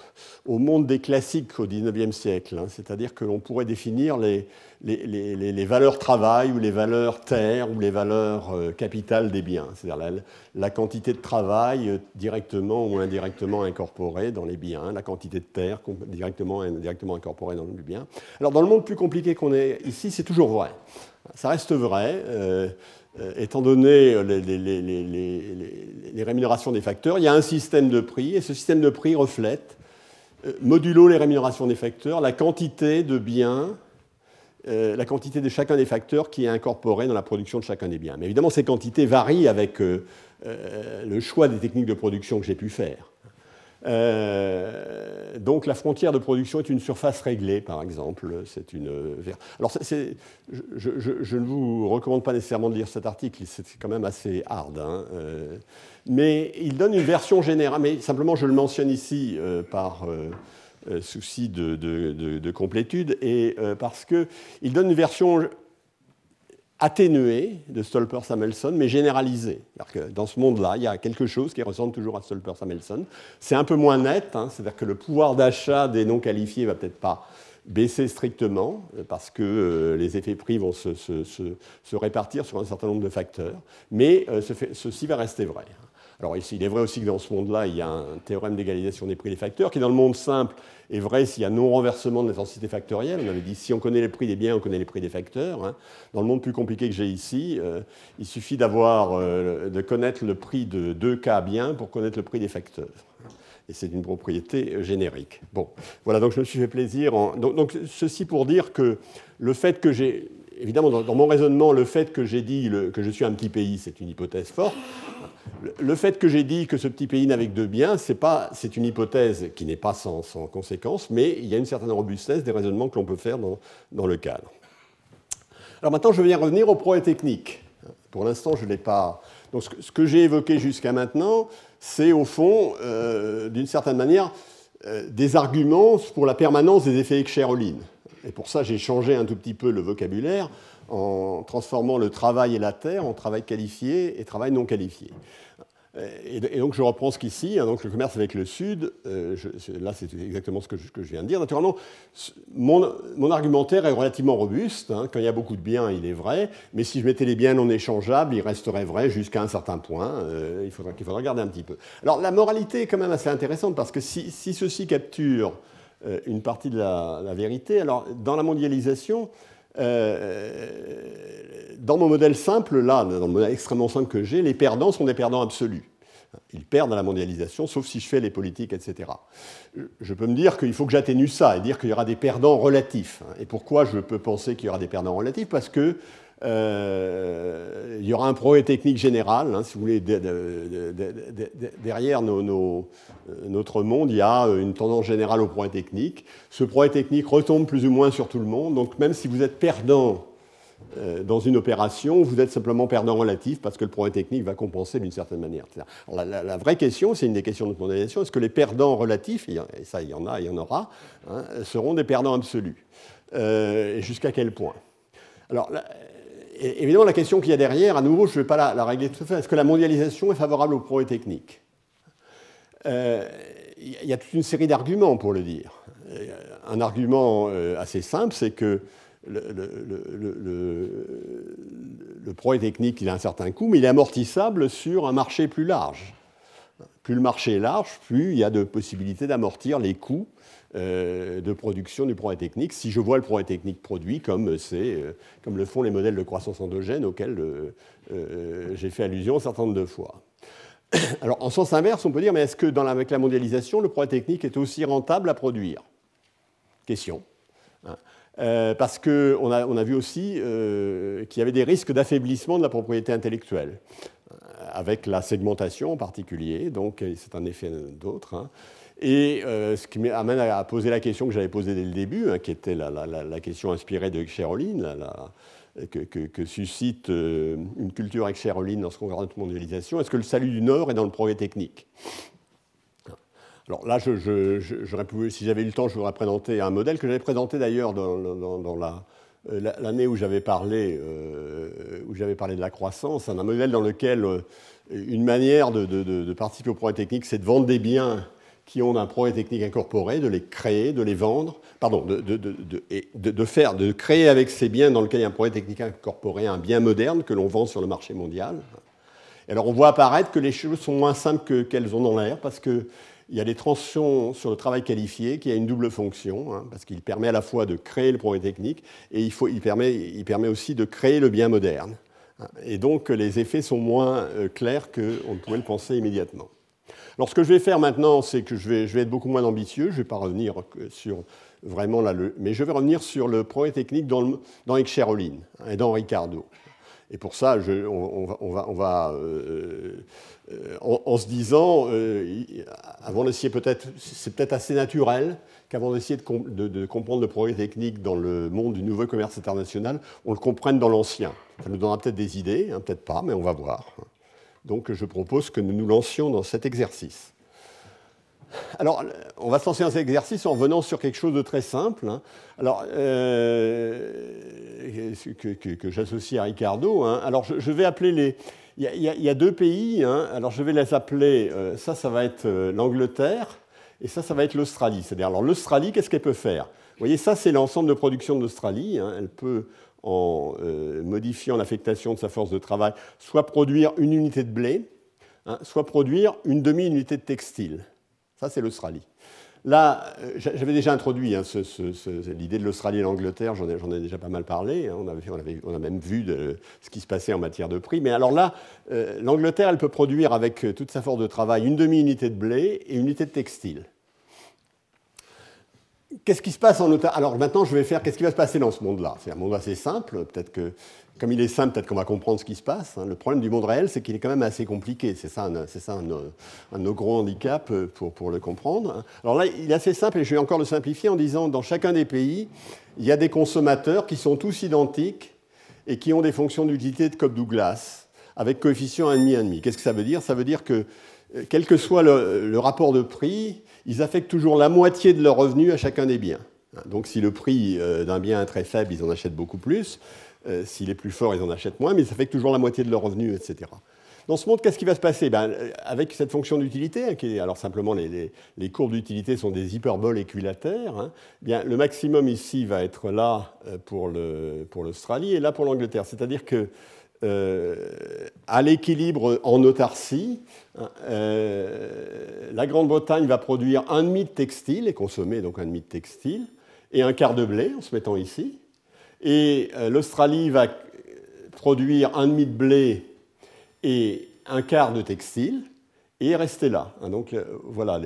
monde des classiques au XIXe siècle. Hein. C'est-à-dire que l'on pourrait définir les, les, valeurs travail ou les valeurs terre ou les valeurs euh, capitales des biens. C'est-à-dire la, quantité de travail euh, directement ou indirectement incorporée dans les biens, la quantité de terre directement ou indirectement incorporée dans les biens. Alors dans le monde plus compliqué qu'on est ici, c'est toujours vrai. Ça reste vrai. Euh, euh, étant donné les, rémunérations des facteurs, il y a un système de prix, et ce système de prix reflète, euh, modulo les rémunérations des facteurs, la quantité de biens, la quantité de chacun des facteurs qui est incorporée dans la production de chacun des biens. Mais évidemment, ces quantités varient avec le choix des techniques de production que j'ai pu faire. Euh, donc la frontière de production est une surface réglée, par exemple. C'est une. Alors je, ne vous recommande pas nécessairement de lire cet article, c'est quand même assez hard. Hein, euh, mais il donne une version générale. Mais simplement, je le mentionne ici euh, par souci de, de, complétude et parce qu'il donne une version atténuée de Stolper-Samuelson, mais généralisée. Que dans ce monde-là, il y a quelque chose qui ressemble toujours à Stolper-Samuelson. C'est un peu moins net, hein, c'est-à-dire que le pouvoir d'achat des non qualifiés va peut-être pas baisser strictement, parce que euh, les effets prix vont se, répartir sur un certain nombre de facteurs, mais euh, ceci va rester vrai. Alors il est vrai aussi que dans ce monde-là, il y a un théorème d'égalisation des prix des facteurs, qui dans le monde simple est vrai s'il y a non-renversement de l'intensité factorielle. On avait dit si on connaît les prix des biens, on connaît les prix des facteurs. Hein. Dans le monde plus compliqué que j'ai ici, euh, il suffit d'avoir, euh, de connaître le prix de deux cas biens pour connaître le prix des facteurs. Et c'est une propriété euh, générique. Bon, voilà, donc je me suis fait plaisir. Donc, ceci pour dire que le fait que j'ai évidemment, dans, mon raisonnement, le fait que j'ai dit que je suis un petit pays, c'est une hypothèse forte. Le, fait que j'ai dit que ce petit pays n'avait que deux biens, c'est une hypothèse qui n'est pas sans, conséquence, mais il y a une certaine robustesse des raisonnements que l'on peut faire dans, le cadre. Alors maintenant, je viens revenir au pro technique. Pour l'instant, je ne l'ai pas. Donc, ce que, j'ai évoqué jusqu'à maintenant, c'est au fond, euh, d'une certaine manière, euh, des arguments pour la permanence des effets Ekscher-Ohlin. Et pour ça, j'ai changé un tout petit peu le vocabulaire en transformant le travail et la terre en travail qualifié et travail non qualifié. Et, donc je reprends ce qu'ici, hein, donc le commerce avec le Sud, euh, là c'est exactement ce que je, viens de dire. Naturellement, mon, argumentaire est relativement robuste. Hein. quand il y a beaucoup de biens, il est vrai, mais si je mettais les biens non échangeables, il resterait vrai jusqu'à un certain point. Euh, il faudra qu'il faudra regarder un petit peu. Alors la moralité est quand même assez intéressante parce que si, ceci capture euh, une partie de la, vérité. Alors, dans la mondialisation, euh, dans mon modèle simple, là, dans le modèle extrêmement simple que j'ai, les perdants sont des perdants absolus. Ils perdent à la mondialisation, sauf si je fais les politiques, etc. Je peux me dire qu'il faut que j'atténue ça et dire qu'il y aura des perdants relatifs. Et pourquoi je peux penser qu'il y aura des perdants relatifs? Parce que il y aura un progrès technique général. Hein, si vous voulez, derrière euh, notre monde, il y a une tendance générale au progrès technique. Ce progrès technique retombe plus ou moins sur tout le monde. Donc même si vous êtes perdant euh, dans une opération, vous êtes simplement perdant relatif parce que le progrès technique va compenser d'une certaine manière. la, vraie question, c'est une des questions de notre mondialisation, est-ce que les perdants relatifs, et ça il y en a, il y en aura, hein, seront des perdants absolus? Jusqu'à quel point? Alors, évidemment, la question qu'il y a derrière, à nouveau, je ne vais pas la, régler tout à fait. Est-ce que la mondialisation est favorable aux progrès techniques euh, Il y a toute une série d'arguments pour le dire. Euh, un argument euh, assez simple, c'est que le, le, progrès technique, il a un certain coût, mais il est amortissable sur un marché plus large. Plus le marché est large, plus il y a de possibilités d'amortir les coûts euh, de production du progrès technique, si je vois le progrès technique produit comme, euh, comme le font les modèles de croissance endogène auxquels euh, j'ai fait allusion un certain nombre de fois. Alors, en sens inverse, on peut dire, mais est-ce que dans la, avec la mondialisation, le progrès technique est aussi rentable à produire? Question. Hein. parce qu'on a, on a vu aussi qu'il y avait des risques d'affaiblissement de la propriété intellectuelle, avec la segmentation en particulier, donc c'est un effet d'autre. Hein. Et ce qui m'amène à poser la question que j'avais posée dès le début, hein, qui était la, question inspirée de Cheroline, que, que, suscite une culture excheroline dans ce regarde de mondialisation. Est-ce que le salut du Nord est dans le progrès technique? Alors là, si j'avais eu le temps, je voudrais présenter un modèle que j'avais présenté d'ailleurs dans, euh, l'année où j'avais parlé, euh, parlé de la croissance, un modèle dans lequel euh, une manière de, participer au progrès technique, c'est de vendre des biens qui ont un progrès technique incorporé, de les créer, de les vendre, pardon, de, faire, de créer avec ces biens dans lesquels il y a un progrès technique incorporé un bien moderne que l'on vend sur le marché mondial. alors on voit apparaître que les choses sont moins simples qu'elles ont dans l'air parce que il y a des transitions sur le travail qualifié qui a une double fonction, hein, parce qu'il permet à la fois de créer le progrès technique et il, permet, aussi de créer le bien moderne. Et donc les effets sont moins euh, clairs qu'on ne pouvait le penser immédiatement. Alors ce que je vais faire maintenant, c'est que je vais, être beaucoup moins ambitieux, je ne vais pas revenir sur vraiment là, le, mais je vais revenir sur le progrès technique dans, dans hein, et dans Ricardo. Et pour ça, je, on, va, on va euh, euh, en, se disant, euh, avant d'essayer peut-être, c'est peut-être assez naturel qu'avant d'essayer de, comprendre le progrès technique dans le monde du nouveau commerce international, on le comprenne dans l'ancien. Ça nous donnera peut-être des idées, hein, peut-être pas, mais on va voir. Donc je propose que nous nous lancions dans cet exercice. Alors, on va se lancer dans cet exercice en venant sur quelque chose de très simple. Hein. Alors, euh, que, j'associe à Ricardo. Hein. Alors, je, vais appeler les, il y, a, deux pays, hein. alors je vais les appeler, euh, ça, ça va être euh, l'Angleterre, et ça, ça va être l'Australie. C'est-à-dire, alors l'Australie, qu'est-ce qu'elle peut faire? Vous voyez, ça, c'est l'ensemble de production de l'Australie. Elle peut, en modifiant l'affectation de sa force de travail, soit produire une unité de blé, soit produire une demi-unité de textile. Ça, c'est l'Australie. Là, euh, j'avais déjà introduit hein, l'idée de l'Australie et l'Angleterre, j'en ai, déjà pas mal parlé, hein. on, a même vu ce qui se passait en matière de prix. Mais alors là, euh, l'Angleterre, elle peut produire avec euh, toute sa force de travail une demi-unité de blé et une unité de textile. Qu'est-ce qui se passe en Alors maintenant, je vais faire qu'est-ce qui va se passer dans ce monde-là? C'est un monde assez simple. Peut-être que, comme il est simple, peut-être qu'on va comprendre ce qui se passe. Hein. Le problème du monde réel, c'est qu'il est quand même assez compliqué. C'est ça, c'est ça un, de nos gros handicaps euh, pour, le comprendre. Hein. Alors là, il est assez simple et je vais encore le simplifier en disant dans chacun des pays, il y a des consommateurs qui sont tous identiques et qui ont des fonctions d'utilité de Cobb-Douglas avec coefficient 1,5-1,5. Qu'est-ce que ça veut dire? Ça veut dire que, euh, quel que soit le, rapport de prix, ils affectent toujours la moitié de leurs revenus à chacun des biens. Donc si le prix euh, d'un bien est très faible, ils en achètent beaucoup plus. Euh, s'il est plus fort, ils en achètent moins, mais ça affecte toujours la moitié de leurs revenus, etc. Dans ce monde, qu'est-ce qui va se passer? Ben, euh, Avec cette fonction d'utilité, hein, alors simplement les, courbes d'utilité sont des hyperboles équilatères, hein, bien, le maximum ici va être là pour l'Australie et là pour l'Angleterre. C'est-à-dire que euh, à l'équilibre en autarcie, euh, la Grande-Bretagne va produire un demi de textile et consommer donc un demi de textile et un quart de blé en se mettant ici. Et euh, l'Australie va produire un demi de blé et un quart de textile et rester là. Hein, donc voilà,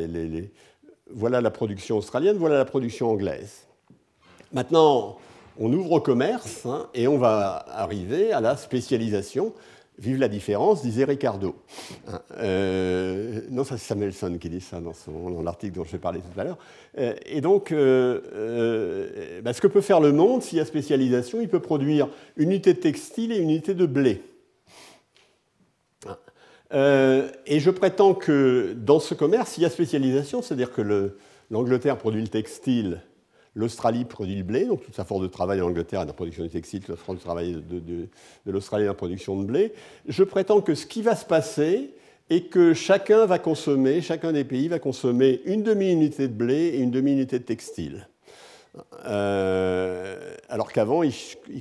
voilà la production australienne, voilà la production anglaise. Maintenant, on ouvre au commerce hein, et on va arriver à la spécialisation. Vive la différence, disait Ricardo. Hein, euh, non, c'est Samuelson qui dit ça dans, l'article dont je vais parler tout à l'heure. Euh, et donc, euh, bah, ce que peut faire le monde, s'il y a spécialisation, il peut produire une unité de textile et une unité de blé. Hein, et je prétends que dans ce commerce, il y a spécialisation, c'est-à-dire que l'Angleterre produit le textile L'Australie produit le blé, donc toute sa force de travail en Angleterre est dans la production du textile, toute la force de travail de, l'Australie est dans la production de blé. Je prétends que ce qui va se passer est que chacun va consommer, chacun des pays va consommer une demi-unité de blé et une demi-unité de textile. Euh, alors qu'avant, ils,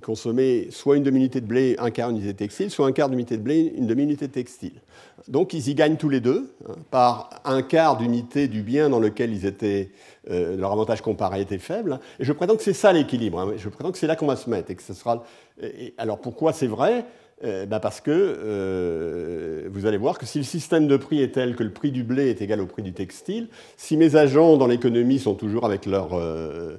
consommaient soit une demi-unité de blé, un quart d'unité textile, soit un quart d'unité de blé, une demi-unité de textile. Donc ils y gagnent tous les deux, hein, par un quart d'unité du bien dans lequel ils étaient, euh, leur avantage comparé était faible. Et je prétends que c'est ça l'équilibre. Hein. Je prétends que c'est là qu'on va se mettre. Et que ce sera... alors pourquoi c'est vrai? Euh, bah, parce que euh, vous allez voir que si le système de prix est tel que le prix du blé est égal au prix du textile, si mes agents dans l'économie sont toujours avec leur... Euh,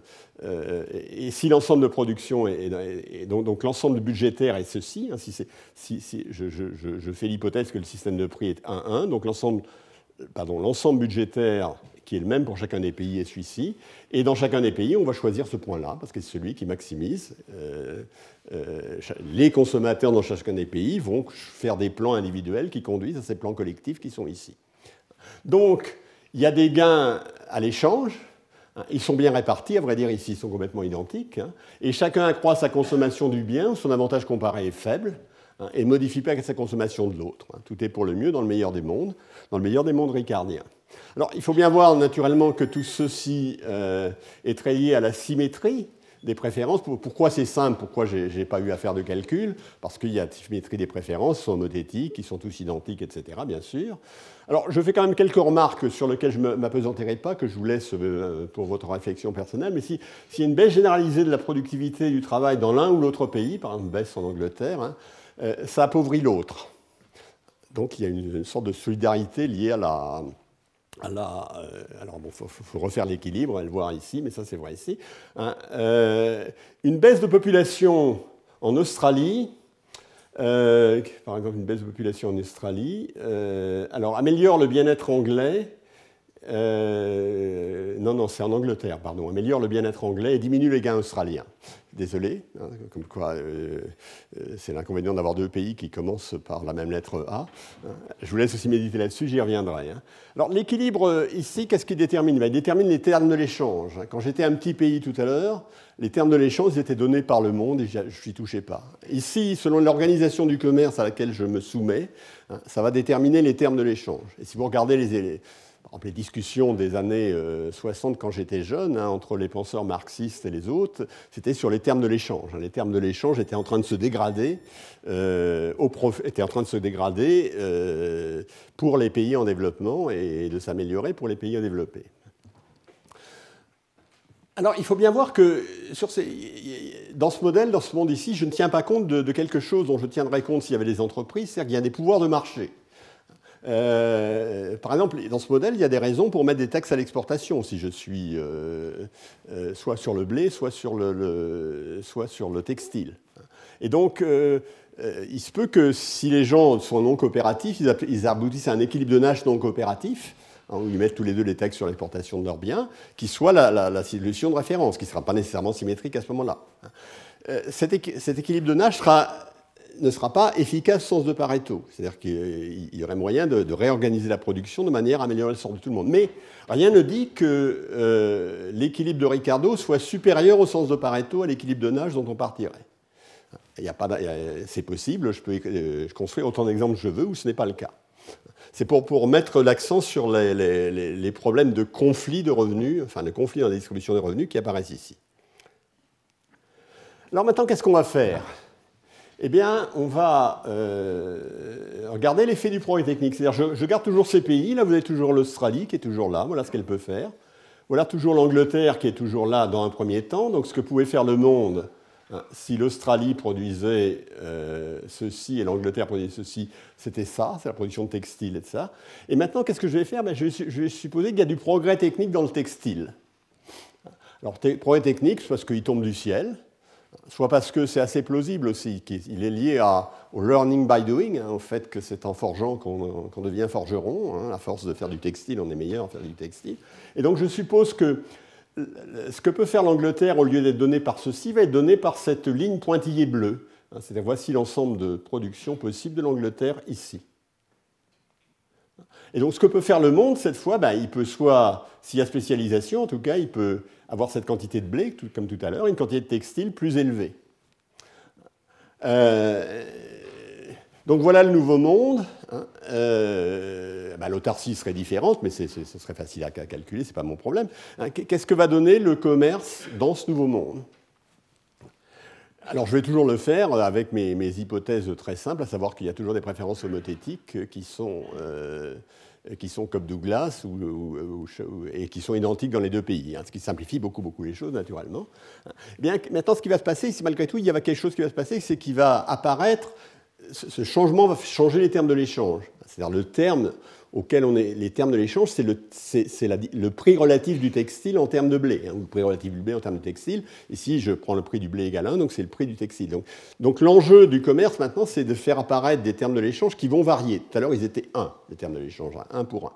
et si l'ensemble de production est, donc, l'ensemble budgétaire est ceci, hein, si, je, je, fais l'hypothèse que le système de prix est 1-1, donc l'ensemble budgétaire qui est le même pour chacun des pays est celui-ci. Et dans chacun des pays, on va choisir ce point-là, parce que c'est celui qui maximise. Euh, euh, les consommateurs dans chacun des pays vont faire des plans individuels qui conduisent à ces plans collectifs qui sont ici. Donc, il y a des gains à l'échange. Hein, ils sont bien répartis, à vrai dire, ici, ils sont complètement identiques. Hein, et chacun accroît sa consommation du bien, son avantage comparé est faible, hein, et modifie pas sa consommation de l'autre. Tout est pour le mieux dans le meilleur des mondes, dans le meilleur des mondes ricardiens. Alors, il faut bien voir naturellement que tout ceci euh, est très lié à la symétrie des préférences. Pourquoi c'est simple? Pourquoi je n'ai pas eu à faire de calcul? Parce qu'il y a symétrie des préférences, sont mothétiques, qui sont tous identiques, etc., bien sûr. Alors, je fais quand même quelques remarques sur lesquelles je ne m'apesanterai pas, que je vous laisse euh, pour votre réflexion personnelle. Mais s'il y a une baisse généralisée de la productivité du travail dans l'un ou l'autre pays, par exemple, baisse en Angleterre, hein, euh, ça appauvrit l'autre. Donc, il y a une sorte de solidarité liée à la, euh, alors bon, il faut, refaire l'équilibre, le voir ici, mais ça c'est vrai ici. Hein. Euh, une baisse de population en Australie, euh, par exemple une baisse de population en Australie, alors améliore le bien-être anglais, non, non, c'est en Angleterre, pardon, améliore le bien-être anglais et diminue les gains australiens. Désolé, hein, comme quoi euh, euh, c'est l'inconvénient d'avoir deux pays qui commencent par la même lettre A. Hein. Je vous laisse aussi méditer là-dessus, j'y reviendrai. Hein. Alors l'équilibre euh, ici, qu'est-ce qu'il détermine? Ben, Il détermine les termes de l'échange. Quand j'étais un petit pays tout à l'heure, les termes de l'échange étaient donnés par le monde et je n'y touchais pas. Ici, selon l'organisation du commerce à laquelle je me soumets, ça va déterminer les termes de l'échange. Et si vous regardez les, les discussions des années 60 euh, quand j'étais jeune, hein, entre les penseurs marxistes et les autres, c'était sur les termes de l'échange. Les termes de l'échange étaient en train de se dégrader, euh, euh, pour les pays en développement et de s'améliorer pour les pays développés. Alors, il faut bien voir que dans ce modèle, dans ce monde ici, je ne tiens pas compte de, de quelque chose dont je tiendrais compte s'il y avait des entreprises, c'est-à-dire qu'il y a des pouvoirs de marché. Euh, par exemple, dans ce modèle, il y a des raisons pour mettre des taxes à l'exportation si je suis euh, euh, soit sur le blé, soit sur le, textile. Et donc, il se peut que si les gens sont non coopératifs, ils, aboutissent à un équilibre de nage non coopératif, hein, où ils mettent tous les deux les taxes sur l'exportation de leurs biens, qui soit la, solution de référence, qui ne sera pas nécessairement symétrique à ce moment-là. Cet, équilibre de nage sera ne sera pas efficace au sens de Pareto. C'est-à-dire qu'il y aurait moyen de, réorganiser la production de manière à améliorer le sort de tout le monde. Mais rien ne dit que euh, l'équilibre de Ricardo soit supérieur au sens de Pareto à l'équilibre de Nash dont on partirait. C'est possible, je peux euh, construire autant d'exemples que je veux, ou ce n'est pas le cas. C'est pour, pour, mettre l'accent sur les, les, problèmes de conflit de revenus, enfin de conflit dans la distribution des revenus qui apparaissent ici. Alors maintenant, qu'est-ce qu'on va faire? Eh bien, on va euh, regarder l'effet du progrès technique. C'est-à-dire, je, garde toujours ces pays. Là, vous avez toujours l'Australie qui est toujours là. Voilà ce qu'elle peut faire. Voilà toujours l'Angleterre qui est toujours là dans un premier temps. Donc, ce que pouvait faire le monde hein, si l'Australie produisait euh, ceci et l'Angleterre produisait ceci, c'était ça, c'est la production de textile et de ça. Et maintenant, qu'est-ce que je vais faire? Ben, je, vais, supposer qu'il y a du progrès technique dans le textile. Alors, progrès technique, c'est parce qu'il tombe du ciel soit parce que c'est assez plausible aussi, qu'il est lié au learning by doing, hein, au fait que c'est en forgeant qu'on devient forgeron. Hein, à force de faire du textile, on est meilleur à faire du textile. Et donc je suppose que ce que peut faire l'Angleterre, au lieu d'être donné par ceci, va être donné par cette ligne pointillée bleue. Hein, c'est-à-dire voici l'ensemble de production possible de l'Angleterre ici. Et donc ce que peut faire le monde, cette fois, ben, il peut soit, s'il y a spécialisation, en tout cas, il peut avoir cette quantité de blé, comme tout à l'heure, une quantité de textile plus élevée. Euh, donc voilà le nouveau monde. Hein. Euh, ben, l'autarcie serait différente, mais ce serait facile à calculer, ce n'est pas mon problème. Hein, qu'est-ce que va donner le commerce dans ce nouveau monde? Alors je vais toujours le faire avec mes, hypothèses très simples, à savoir qu'il y a toujours des préférences homothétiques qui sont, euh, qui sont comme Douglas ou, et qui sont identiques dans les deux pays, hein, ce qui simplifie beaucoup, beaucoup les choses naturellement. Eh bien, maintenant, ce qui va se passer, si malgré tout il y a quelque chose qui va se passer, c'est qu'il va apparaître, ce changement va changer les termes de l'échange. C'est-à-dire le terme auquel on est, les termes de l'échange, c'est le, le, prix relatif du textile en termes de blé, hein, ou le prix relatif du blé en termes de textile. Ici, je prends le prix du blé égal 1, donc c'est le prix du textile. Donc, donc l'enjeu du commerce maintenant, c'est de faire apparaître des termes de l'échange qui vont varier. Tout à l'heure, ils étaient 1, les termes de l'échange, 1 pour 1.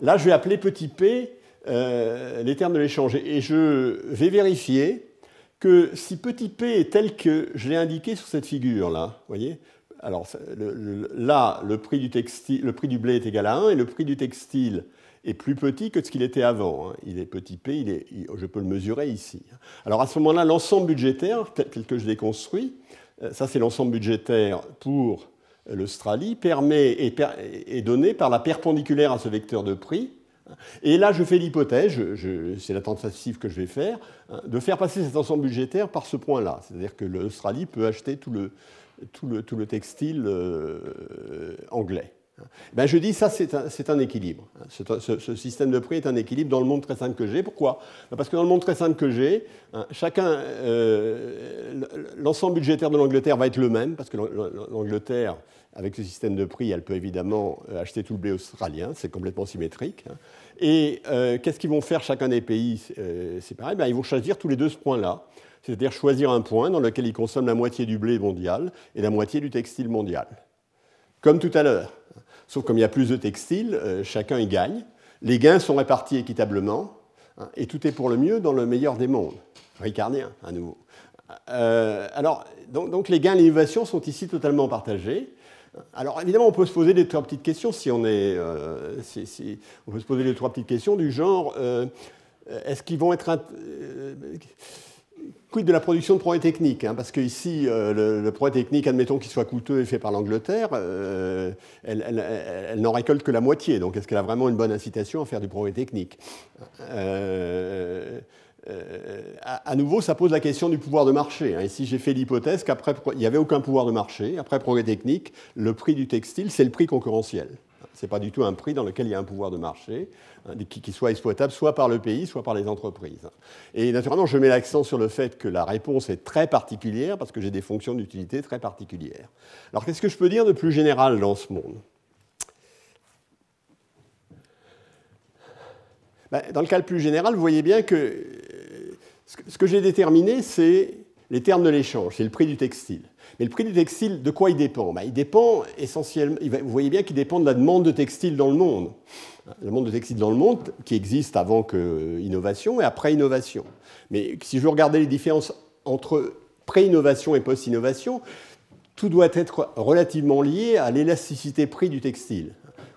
Là, je vais appeler petit p euh, les termes de l'échange. Et je vais vérifier que si petit p est tel que je l'ai indiqué sur cette figure-là, voyez alors là, le prix, du blé est égal à 1 et le prix du textile est plus petit que ce qu'il était avant. Hein. Il est petit p, il est, je peux le mesurer ici. Alors à ce moment-là, l'ensemble budgétaire, tel que je l'ai construit, euh, ça c'est l'ensemble budgétaire pour l'Australie, permet, est, donné par la perpendiculaire à ce vecteur de prix. Et là, je fais l'hypothèse, c'est la tentative que je vais faire, hein, de faire passer cet ensemble budgétaire par ce point-là. C'est-à-dire que l'Australie peut acheter tout le, tout le, textile euh, anglais. Ben je dis ça, c'est un, équilibre. Ce, système de prix est un équilibre dans le monde très simple que j'ai. Pourquoi? Ben, Parce que dans le monde très simple que j'ai, hein, chacun, euh, l'ensemble budgétaire de l'Angleterre va être le même, parce que l'Angleterre, avec ce système de prix, elle peut évidemment euh, acheter tout le blé australien, c'est complètement symétrique. Hein. Et qu'est-ce qu'ils vont faire chacun des pays? C'est pareil, ben, ils vont choisir tous les deux ce point-là c'est-à-dire choisir un point dans lequel ils consomment la moitié du blé mondial et la moitié du textile mondial. Comme tout à l'heure. Sauf comme il y a plus de textiles, euh, chacun y gagne. Les gains sont répartis équitablement, hein, et tout est pour le mieux dans le meilleur des mondes. Ricardien, à nouveau. Euh, alors, donc, les gains et l'innovation sont ici totalement partagés. Alors évidemment, on peut se poser des trois petites questions si on est, euh, on peut se poser des trois petites questions du genre, est-ce qu'ils vont être quid de la production de progrès techniques hein, Parce qu'ici, euh, le, progrès technique, admettons qu'il soit coûteux et fait par l'Angleterre, euh, elle, n'en récolte que la moitié. Donc est-ce qu'elle a vraiment une bonne incitation à faire du progrès technique? Euh, à, nouveau, ça pose la question du pouvoir de marché. Hein. Ici, j'ai fait l'hypothèse qu'après, il n'y avait aucun pouvoir de marché. Après progrès technique, le prix du textile, c'est le prix concurrentiel. Ce n'est pas du tout un prix dans lequel il y a un pouvoir de marché hein, qui, soit exploitable soit par le pays, soit par les entreprises. Et naturellement, je mets l'accent sur le fait que la réponse est très particulière parce que j'ai des fonctions d'utilité très particulières. Alors, qu'est-ce que je peux dire de plus général dans ce monde? Ben, Dans le cas le plus général, vous voyez bien que ce que j'ai déterminé, c'est les termes de l'échange, c'est le prix du textile. Mais le prix du textile, de quoi il dépend? Ben, Il dépend essentiellement, vous voyez bien qu'il dépend de la demande de textile dans le monde. La demande de textile dans le monde qui existe avant que innovation et après innovation. Mais si je regarder les différences entre pré-innovation et post-innovation, tout doit être relativement lié à l'élasticité prix du textile.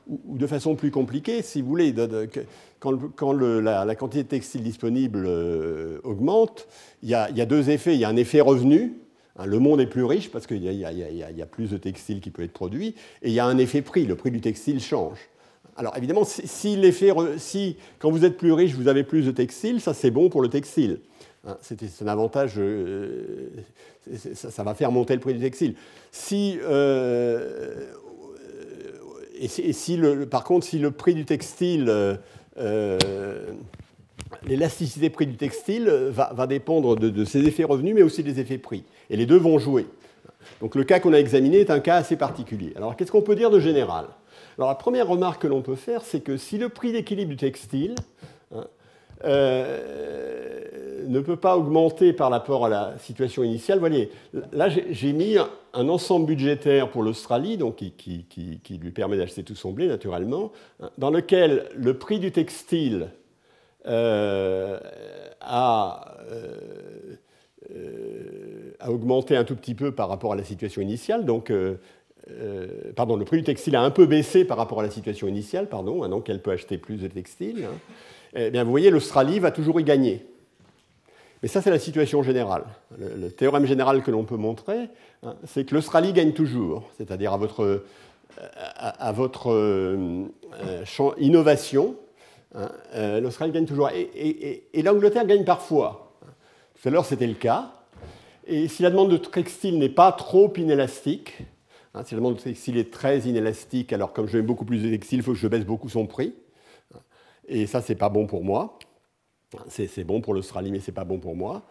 Ou, de façon plus compliquée, si vous voulez, quand, la, quantité de textile disponible euh, augmente, il y, a, deux effets. Il y a un effet revenu, le monde est plus riche parce qu'il y, a plus de textiles qui peut être produit, et il y a un effet prix, le prix du textile change. Alors évidemment, si, quand vous êtes plus riche, vous avez plus de textiles, ça c'est bon pour le textile. Hein, c'est un avantage, euh, ça, va faire monter le prix du textile. Si, euh, si, par contre, si le prix du textile euh, l'élasticité prix du textile va, dépendre de, ses effets revenus, mais aussi des effets prix. Et les deux vont jouer. Donc le cas qu'on a examiné est un cas assez particulier. Alors qu'est-ce qu'on peut dire de général? Alors la première remarque que l'on peut faire, c'est que si le prix d'équilibre du textile hein, euh, ne peut pas augmenter par rapport à la situation initiale, vous voyez, là j'ai mis un ensemble budgétaire pour l'Australie, donc qui, lui permet d'acheter tout son blé naturellement, hein, dans lequel le prix du textile euh, a, euh, euh, a, augmenté un tout petit peu par rapport à la situation initiale. Donc, pardon, le prix du textile a un peu baissé par rapport à la situation initiale, pardon, hein, donc elle peut acheter plus de textile. Hein. Eh bien, vous voyez, l'Australie va toujours y gagner. Mais ça, c'est la situation générale. Le, théorème général que l'on peut montrer, hein, c'est que l'Australie gagne toujours, c'est-à-dire à votre, à, votre innovation, euh, L'Australie gagne toujours. Et, l'Angleterre gagne parfois. Tout à l'heure, c'était le cas. Et si la demande de textile n'est pas trop inélastique, hein, si la demande de textile est très inélastique, alors comme je mets beaucoup plus de textile, il faut que je baisse beaucoup son prix. Et ça, c'est pas bon pour moi. C'est bon pour l'Australie, mais c'est pas bon pour moi.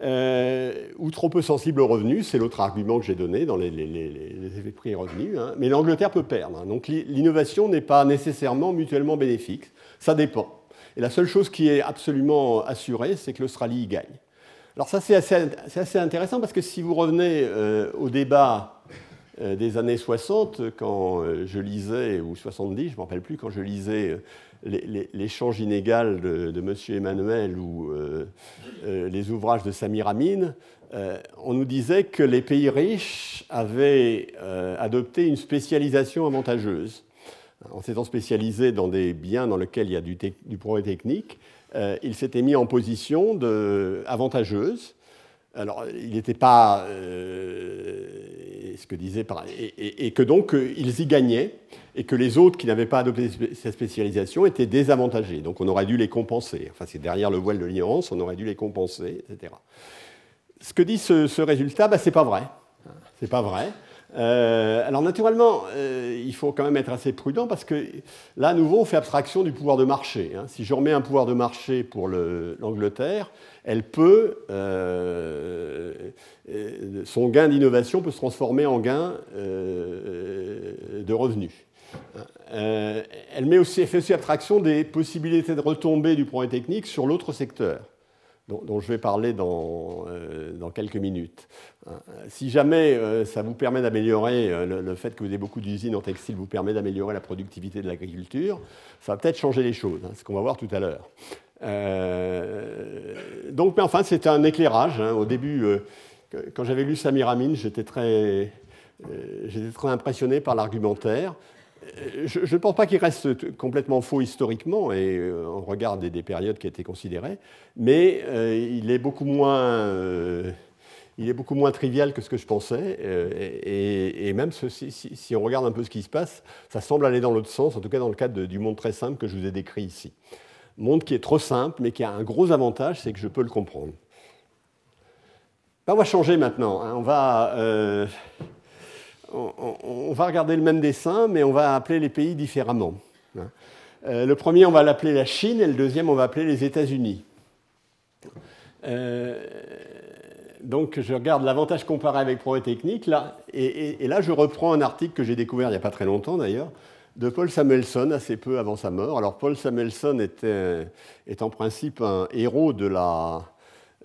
Hein. Euh, ou trop peu sensible aux revenus, c'est l'autre argument que j'ai donné dans les, effets prix et revenus. Mais l'Angleterre peut perdre. Donc l'innovation n'est pas nécessairement mutuellement bénéfique. Ça dépend. Et la seule chose qui est absolument assurée, c'est que l'Australie y gagne. Alors ça, c'est assez, intéressant parce que si vous revenez euh, au débat des années 60, quand je lisais, ou 70, je ne me rappelle plus, quand je lisais l'échange inégal de, de M. Emmanuel ou les ouvrages de Samir Amin, on nous disait que les pays riches avaient adopté une spécialisation avantageuse en s'étant spécialisé dans des biens dans lesquels il y a du, progrès technique, euh, il s'était mis en position avantageuse. Alors, il n'était pas. Euh, ce que disait et, et, que donc, euh, ils y gagnaient, et que les autres qui n'avaient pas adopté cette spécialisation étaient désavantagés. Donc, on aurait dû les compenser. Enfin, c'est derrière le voile de l'ignorance, on aurait dû les compenser, etc. Ce que dit ce, résultat, bah, c'est pas vrai. C'est pas vrai. Euh, alors naturellement, euh, il faut quand même être assez prudent parce que là, à nouveau, on fait abstraction du pouvoir de marché. Hein. Si je remets un pouvoir de marché pour l'Angleterre, elle peut, euh, son gain d'innovation peut se transformer en gain de revenus. elle, met aussi, fait aussi abstraction des possibilités de retombée du progrès technique sur l'autre secteur dont, je vais parler dans, euh, quelques minutes. Euh, si jamais euh, ça vous permet d'améliorer, le, fait que vous ayez beaucoup d'usines en textile vous permet d'améliorer la productivité de l'agriculture, ça va peut-être changer les choses, hein, ce qu'on va voir tout à l'heure. donc, mais enfin, c'est un éclairage. Hein. Au début, quand j'avais lu Samir Amin, j'étais très, j'étais très impressionné par l'argumentaire. Euh, je ne pense pas qu'il reste complètement faux historiquement, et euh, on regarde des, périodes qui étaient considérées, mais euh, il, est beaucoup moins, il est beaucoup moins trivial que ce que je pensais, et, même si, on regarde un peu ce qui se passe, ça semble aller dans l'autre sens, en tout cas dans le cadre du monde très simple que je vous ai décrit ici. Monde qui est trop simple, mais qui a un gros avantage, c'est que je peux le comprendre. Ben, on va changer maintenant. Hein. On va on, va regarder le même dessin, mais on va appeler les pays différemment. Hein. Euh, le premier, on va l'appeler la Chine, et le deuxième, on va appeler les États-Unis. Euh, donc, je regarde l'avantage comparé avec Progrès Technique, là, et, là, je reprends un article que j'ai découvert il n'y a pas très longtemps d'ailleurs, de Paul Samuelson, assez peu avant sa mort. Alors, Paul Samuelson était, est en principe un héros de la,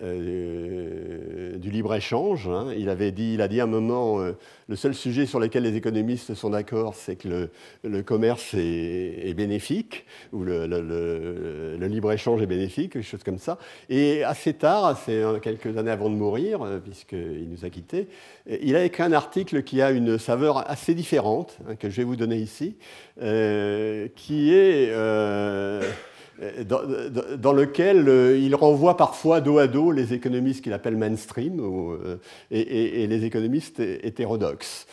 euh, du libre-échange. Hein. Il, avait dit, il a dit à un moment, euh, le seul sujet sur lequel les économistes sont d'accord, c'est que le, commerce est, bénéfique, ou le, libre-échange est bénéfique, quelque chose comme ça. Et assez tard, c'est quelques années avant de mourir, euh, puisqu'il nous a quittés, il a écrit un article qui a une saveur assez différente, hein, que je vais vous donner ici, qui est... Euh, dans, lequel euh, il renvoie parfois dos à dos les économistes qu'il appelle mainstream euh, et, les économistes hétérodoxes,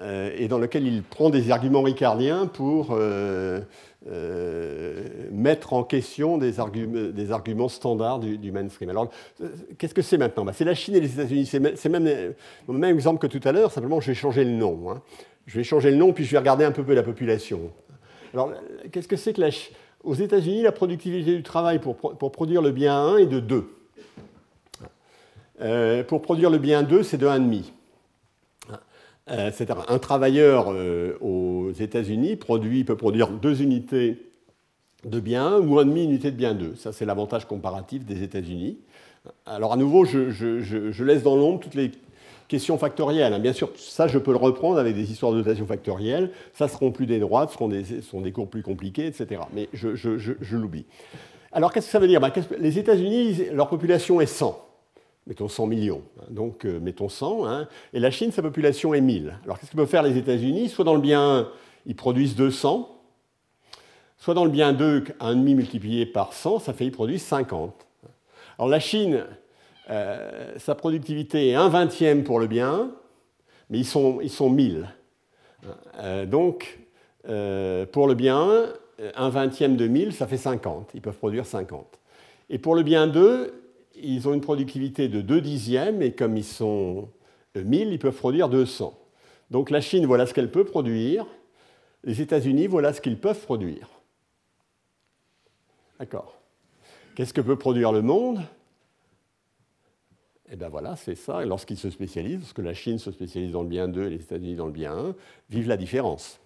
et dans lequel il prend des arguments ricardiens pour mettre en question des, des arguments standards du, mainstream. Alors, qu'est-ce que c'est maintenant? Bah, C'est la Chine et les États-Unis. C'est même le même exemple que tout à l'heure, simplement je vais changer le nom. Hein. Je vais changer le nom, puis je vais regarder un peu la population. Alors, qu'est-ce que c'est que la Chine aux États-Unis, la productivité du travail pour, produire le bien 1 est de 2. Euh, pour produire le bien 2, c'est de 1,5. Euh, c'est-à-dire un travailleur euh, aux États-Unis peut produire 2 unités de bien 1 ou 1,5 unité de bien 2. Ça, c'est l'avantage comparatif des États-Unis. Alors, à nouveau, je, je laisse dans l'ombre toutes les Question factorielle, hein. bien sûr, ça je peux le reprendre avec des histoires de notation factorielle, ça seront plus des droites, ce seront des, sont des cours plus compliqués, etc. Mais je, l'oublie. Alors qu'est-ce que ça veut dire? Ben, Les États-Unis, leur population est 100, mettons 100 millions, hein. donc euh, mettons 100, hein. et la Chine, sa population est 1000. Alors qu'est-ce que peuvent faire les États-Unis? Soit dans le bien 1, ils produisent 200, soit dans le bien 2, 1,5 multiplié par 100, ça fait qu'ils produisent 50. Alors la Chine, euh, sa productivité est un vingtième pour le bien, mais ils sont, ils sont 1000. Euh, donc, euh, pour le bien, un vingtième de 1000, ça fait 50. Ils peuvent produire 50. Et pour le bien 2, ils ont une productivité de 2 dixièmes, et comme ils sont 1000, ils peuvent produire 200. Donc la Chine, voilà ce qu'elle peut produire. Les États-Unis, voilà ce qu'ils peuvent produire. D'accord. Qu'est-ce que peut produire le monde? Eh bien voilà, c'est ça. Et lorsqu'ils se spécialisent, parce que la Chine se spécialise dans le bien 2 et les États-Unis dans le bien 1, vivent la différence.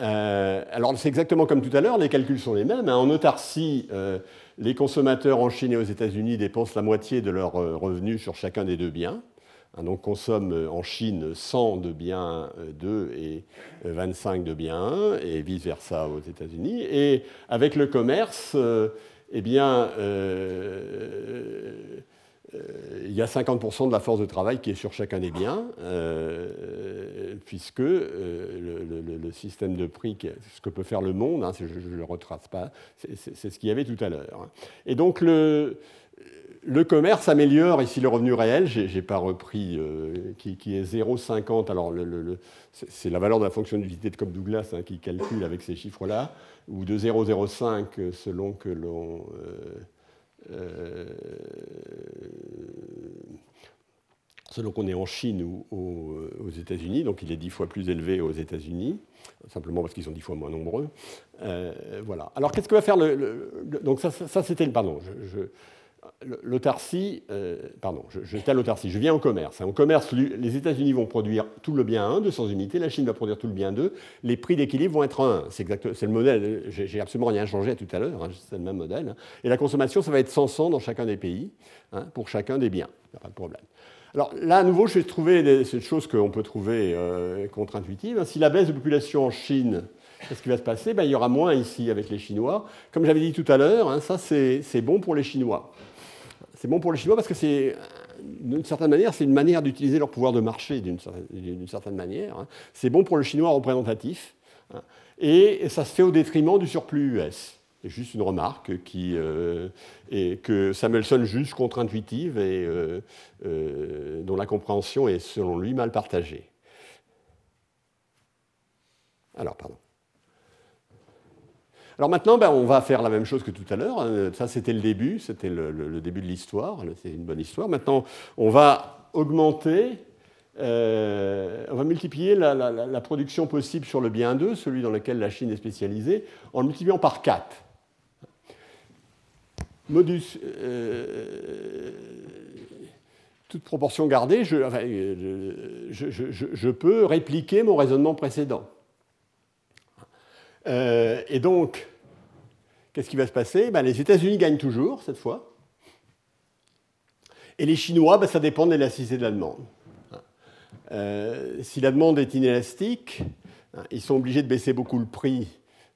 Euh, alors c'est exactement comme tout à l'heure, les calculs sont les mêmes. Hein. En autarcie, euh, les consommateurs en Chine et aux États-Unis dépensent la moitié de leurs euh, revenus sur chacun des deux biens. Hein, donc consomme en Chine 100 de bien 2 et 25 de bien 1, et vice-versa aux États-Unis. Et avec le commerce, eh bien, il y a 50% de la force de travail qui est sur chacun des biens, euh, puisque euh, le, système de prix, ce que peut faire le monde, hein, je ne le retrace pas, c'est ce qu'il y avait tout à l'heure. Et donc le, commerce améliore ici le revenu réel, je n'ai pas repris, qui, est 0,50. Alors c'est la valeur de la fonction d'utilité de Cobb Douglas hein, qui calcule avec ces chiffres-là, ou de 0,05 selon que l'on euh, selon qu'on est en Chine ou aux, États-Unis, donc il est dix fois plus élevé aux États-Unis, simplement parce qu'ils sont dix fois moins nombreux. Euh, voilà. Alors qu'est-ce que va faire le, donc ça, ça, c'était pardon. Je, L'autarcie, euh, pardon, j'étais à l'autarcie, je viens au commerce. En commerce, les États-Unis vont produire tout le bien 1, 200 unités, la Chine va produire tout le bien 2, les prix d'équilibre vont être 1. C'est le modèle, j'ai absolument rien changé tout à l'heure, hein, c'est le même modèle. Hein. Et la consommation, ça va être 100 dans chacun des pays, hein, pour chacun des biens, il n'y a pas de problème. Alors là, à nouveau, je vais trouver cette chose qu'on peut trouver euh, contre-intuitive. Si la baisse de population en Chine, qu'est-ce qui va se passer? Ben, Il y aura moins ici avec les Chinois. Comme j'avais dit tout à l'heure, ça c'est bon pour les Chinois. C'est bon pour les Chinois parce que c'est, d'une certaine manière, c'est une manière d'utiliser leur pouvoir de marché d'une certaine manière. Hein. C'est bon pour le Chinois représentatif. Hein. Et ça se fait au détriment du surplus US. C'est juste une remarque qui, euh, que Samuelson juge contre-intuitive et euh, euh, dont la compréhension est, selon lui, mal partagée. Alors, pardon. Alors maintenant, ben, on va faire la même chose que tout à l'heure. Hein. Ça, c'était le début, c'était le, début de l'histoire. C'est une bonne histoire. Maintenant, on va augmenter, euh, on va multiplier la, production possible sur le bien 2, celui dans lequel la Chine est spécialisée, en le multipliant par 4. Modus, euh, toute proportion gardée, je, je, peux répliquer mon raisonnement précédent. Euh, et donc, qu'est-ce qui va se passer? Ben, Les États-Unis gagnent toujours, cette fois. Et les Chinois, ben, ça dépend de l'élasticité de la demande. Euh, si la demande est inélastique, hein, ils sont obligés de baisser beaucoup le prix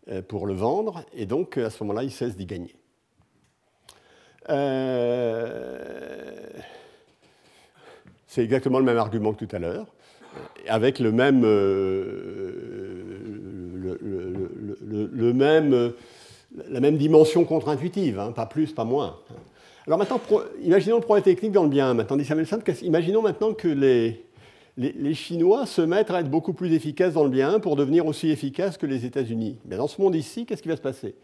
euh, pour le vendre, et donc à ce moment-là, ils cessent d'y gagner. c'est exactement le même argument que tout à l'heure, avec le même, même, la même dimension contre-intuitive, hein, pas plus, pas moins. Alors maintenant, imaginons le problème technique dans le bien. Maintenant, dit Samuelson, imaginons maintenant que les, les, Chinois se mettent à être beaucoup plus efficaces dans le bien pour devenir aussi efficaces que les États-Unis. Dans ce monde ici, qu'est-ce qui va se passer?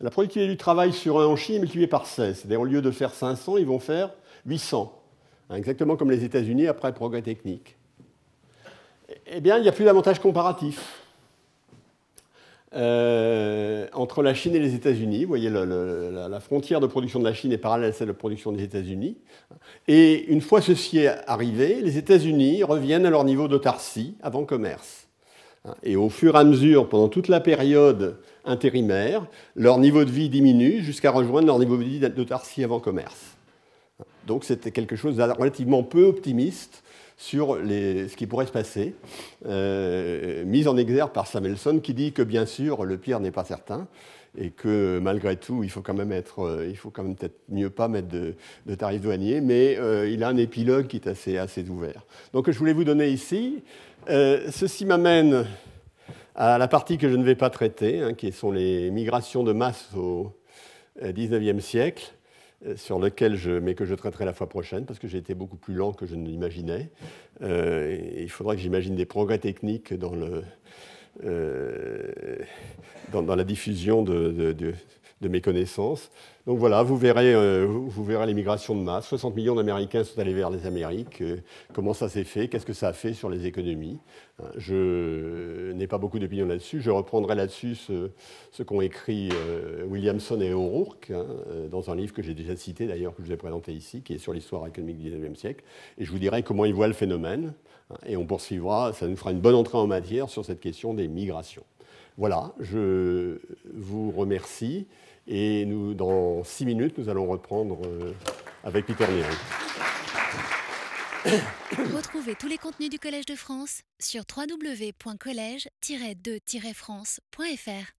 La productivité du travail sur un en Chine est multipliée par 16. C'est-à-dire, au lieu de faire 500, ils vont faire 800. Hein, exactement comme les États-Unis après le progrès technique. Eh bien, il n'y a plus d'avantage comparatif. Euh, entre la Chine et les États-Unis. Vous voyez, la, frontière de production de la Chine est parallèle à celle de production des États-Unis. Et une fois ceci arrivé, les États-Unis reviennent à leur niveau d'autarcie avant commerce. Et au fur et à mesure, pendant toute la période intérimaire, leur niveau de vie diminue jusqu'à rejoindre leur niveau de vie d'autarcie avant commerce. Donc c'était quelque chose de relativement peu optimiste sur ce qui pourrait se passer, euh, mise en exergue par Samuelson qui dit que bien sûr le pire n'est pas certain et que malgré tout il faut quand même être, euh, il faut quand même peut-être mieux pas mettre de, tarifs douaniers, mais euh, il a un épilogue qui est assez, assez ouvert. Donc je voulais vous donner ici. ceci m'amène à la partie que je ne vais pas traiter, hein, qui sont les migrations de masse au XIXe siècle. Euh, sur lequel je, mais que je traiterai la fois prochaine, parce que j'ai été beaucoup plus lent que je ne l'imaginais. Euh, il faudra que j'imagine des progrès techniques dans, euh, la diffusion de mes connaissances. Donc voilà, vous verrez, euh, vous verrez l'immigration de masse. 60 millions d'Américains sont allés vers les Amériques. Euh, comment ça s'est fait? Qu'est-ce que ça a fait sur les économies? Hein, Je n'ai pas beaucoup d'opinion là-dessus. Je reprendrai là-dessus ce, qu'ont écrit euh, Williamson et O'Rourke hein, dans un livre que j'ai déjà cité d'ailleurs, que je vous ai présenté ici, qui est sur l'histoire économique du XIXe siècle. Et je vous dirai comment ils voient le phénomène. Hein, et on poursuivra, ça nous fera une bonne entrée en matière sur cette question des migrations. Voilà, je vous remercie. Et nous, dans six minutes, nous allons reprendre euh, avec Peter Niel. Retrouvez tous les contenus du Collège de France sur www.colège-2-france.fr.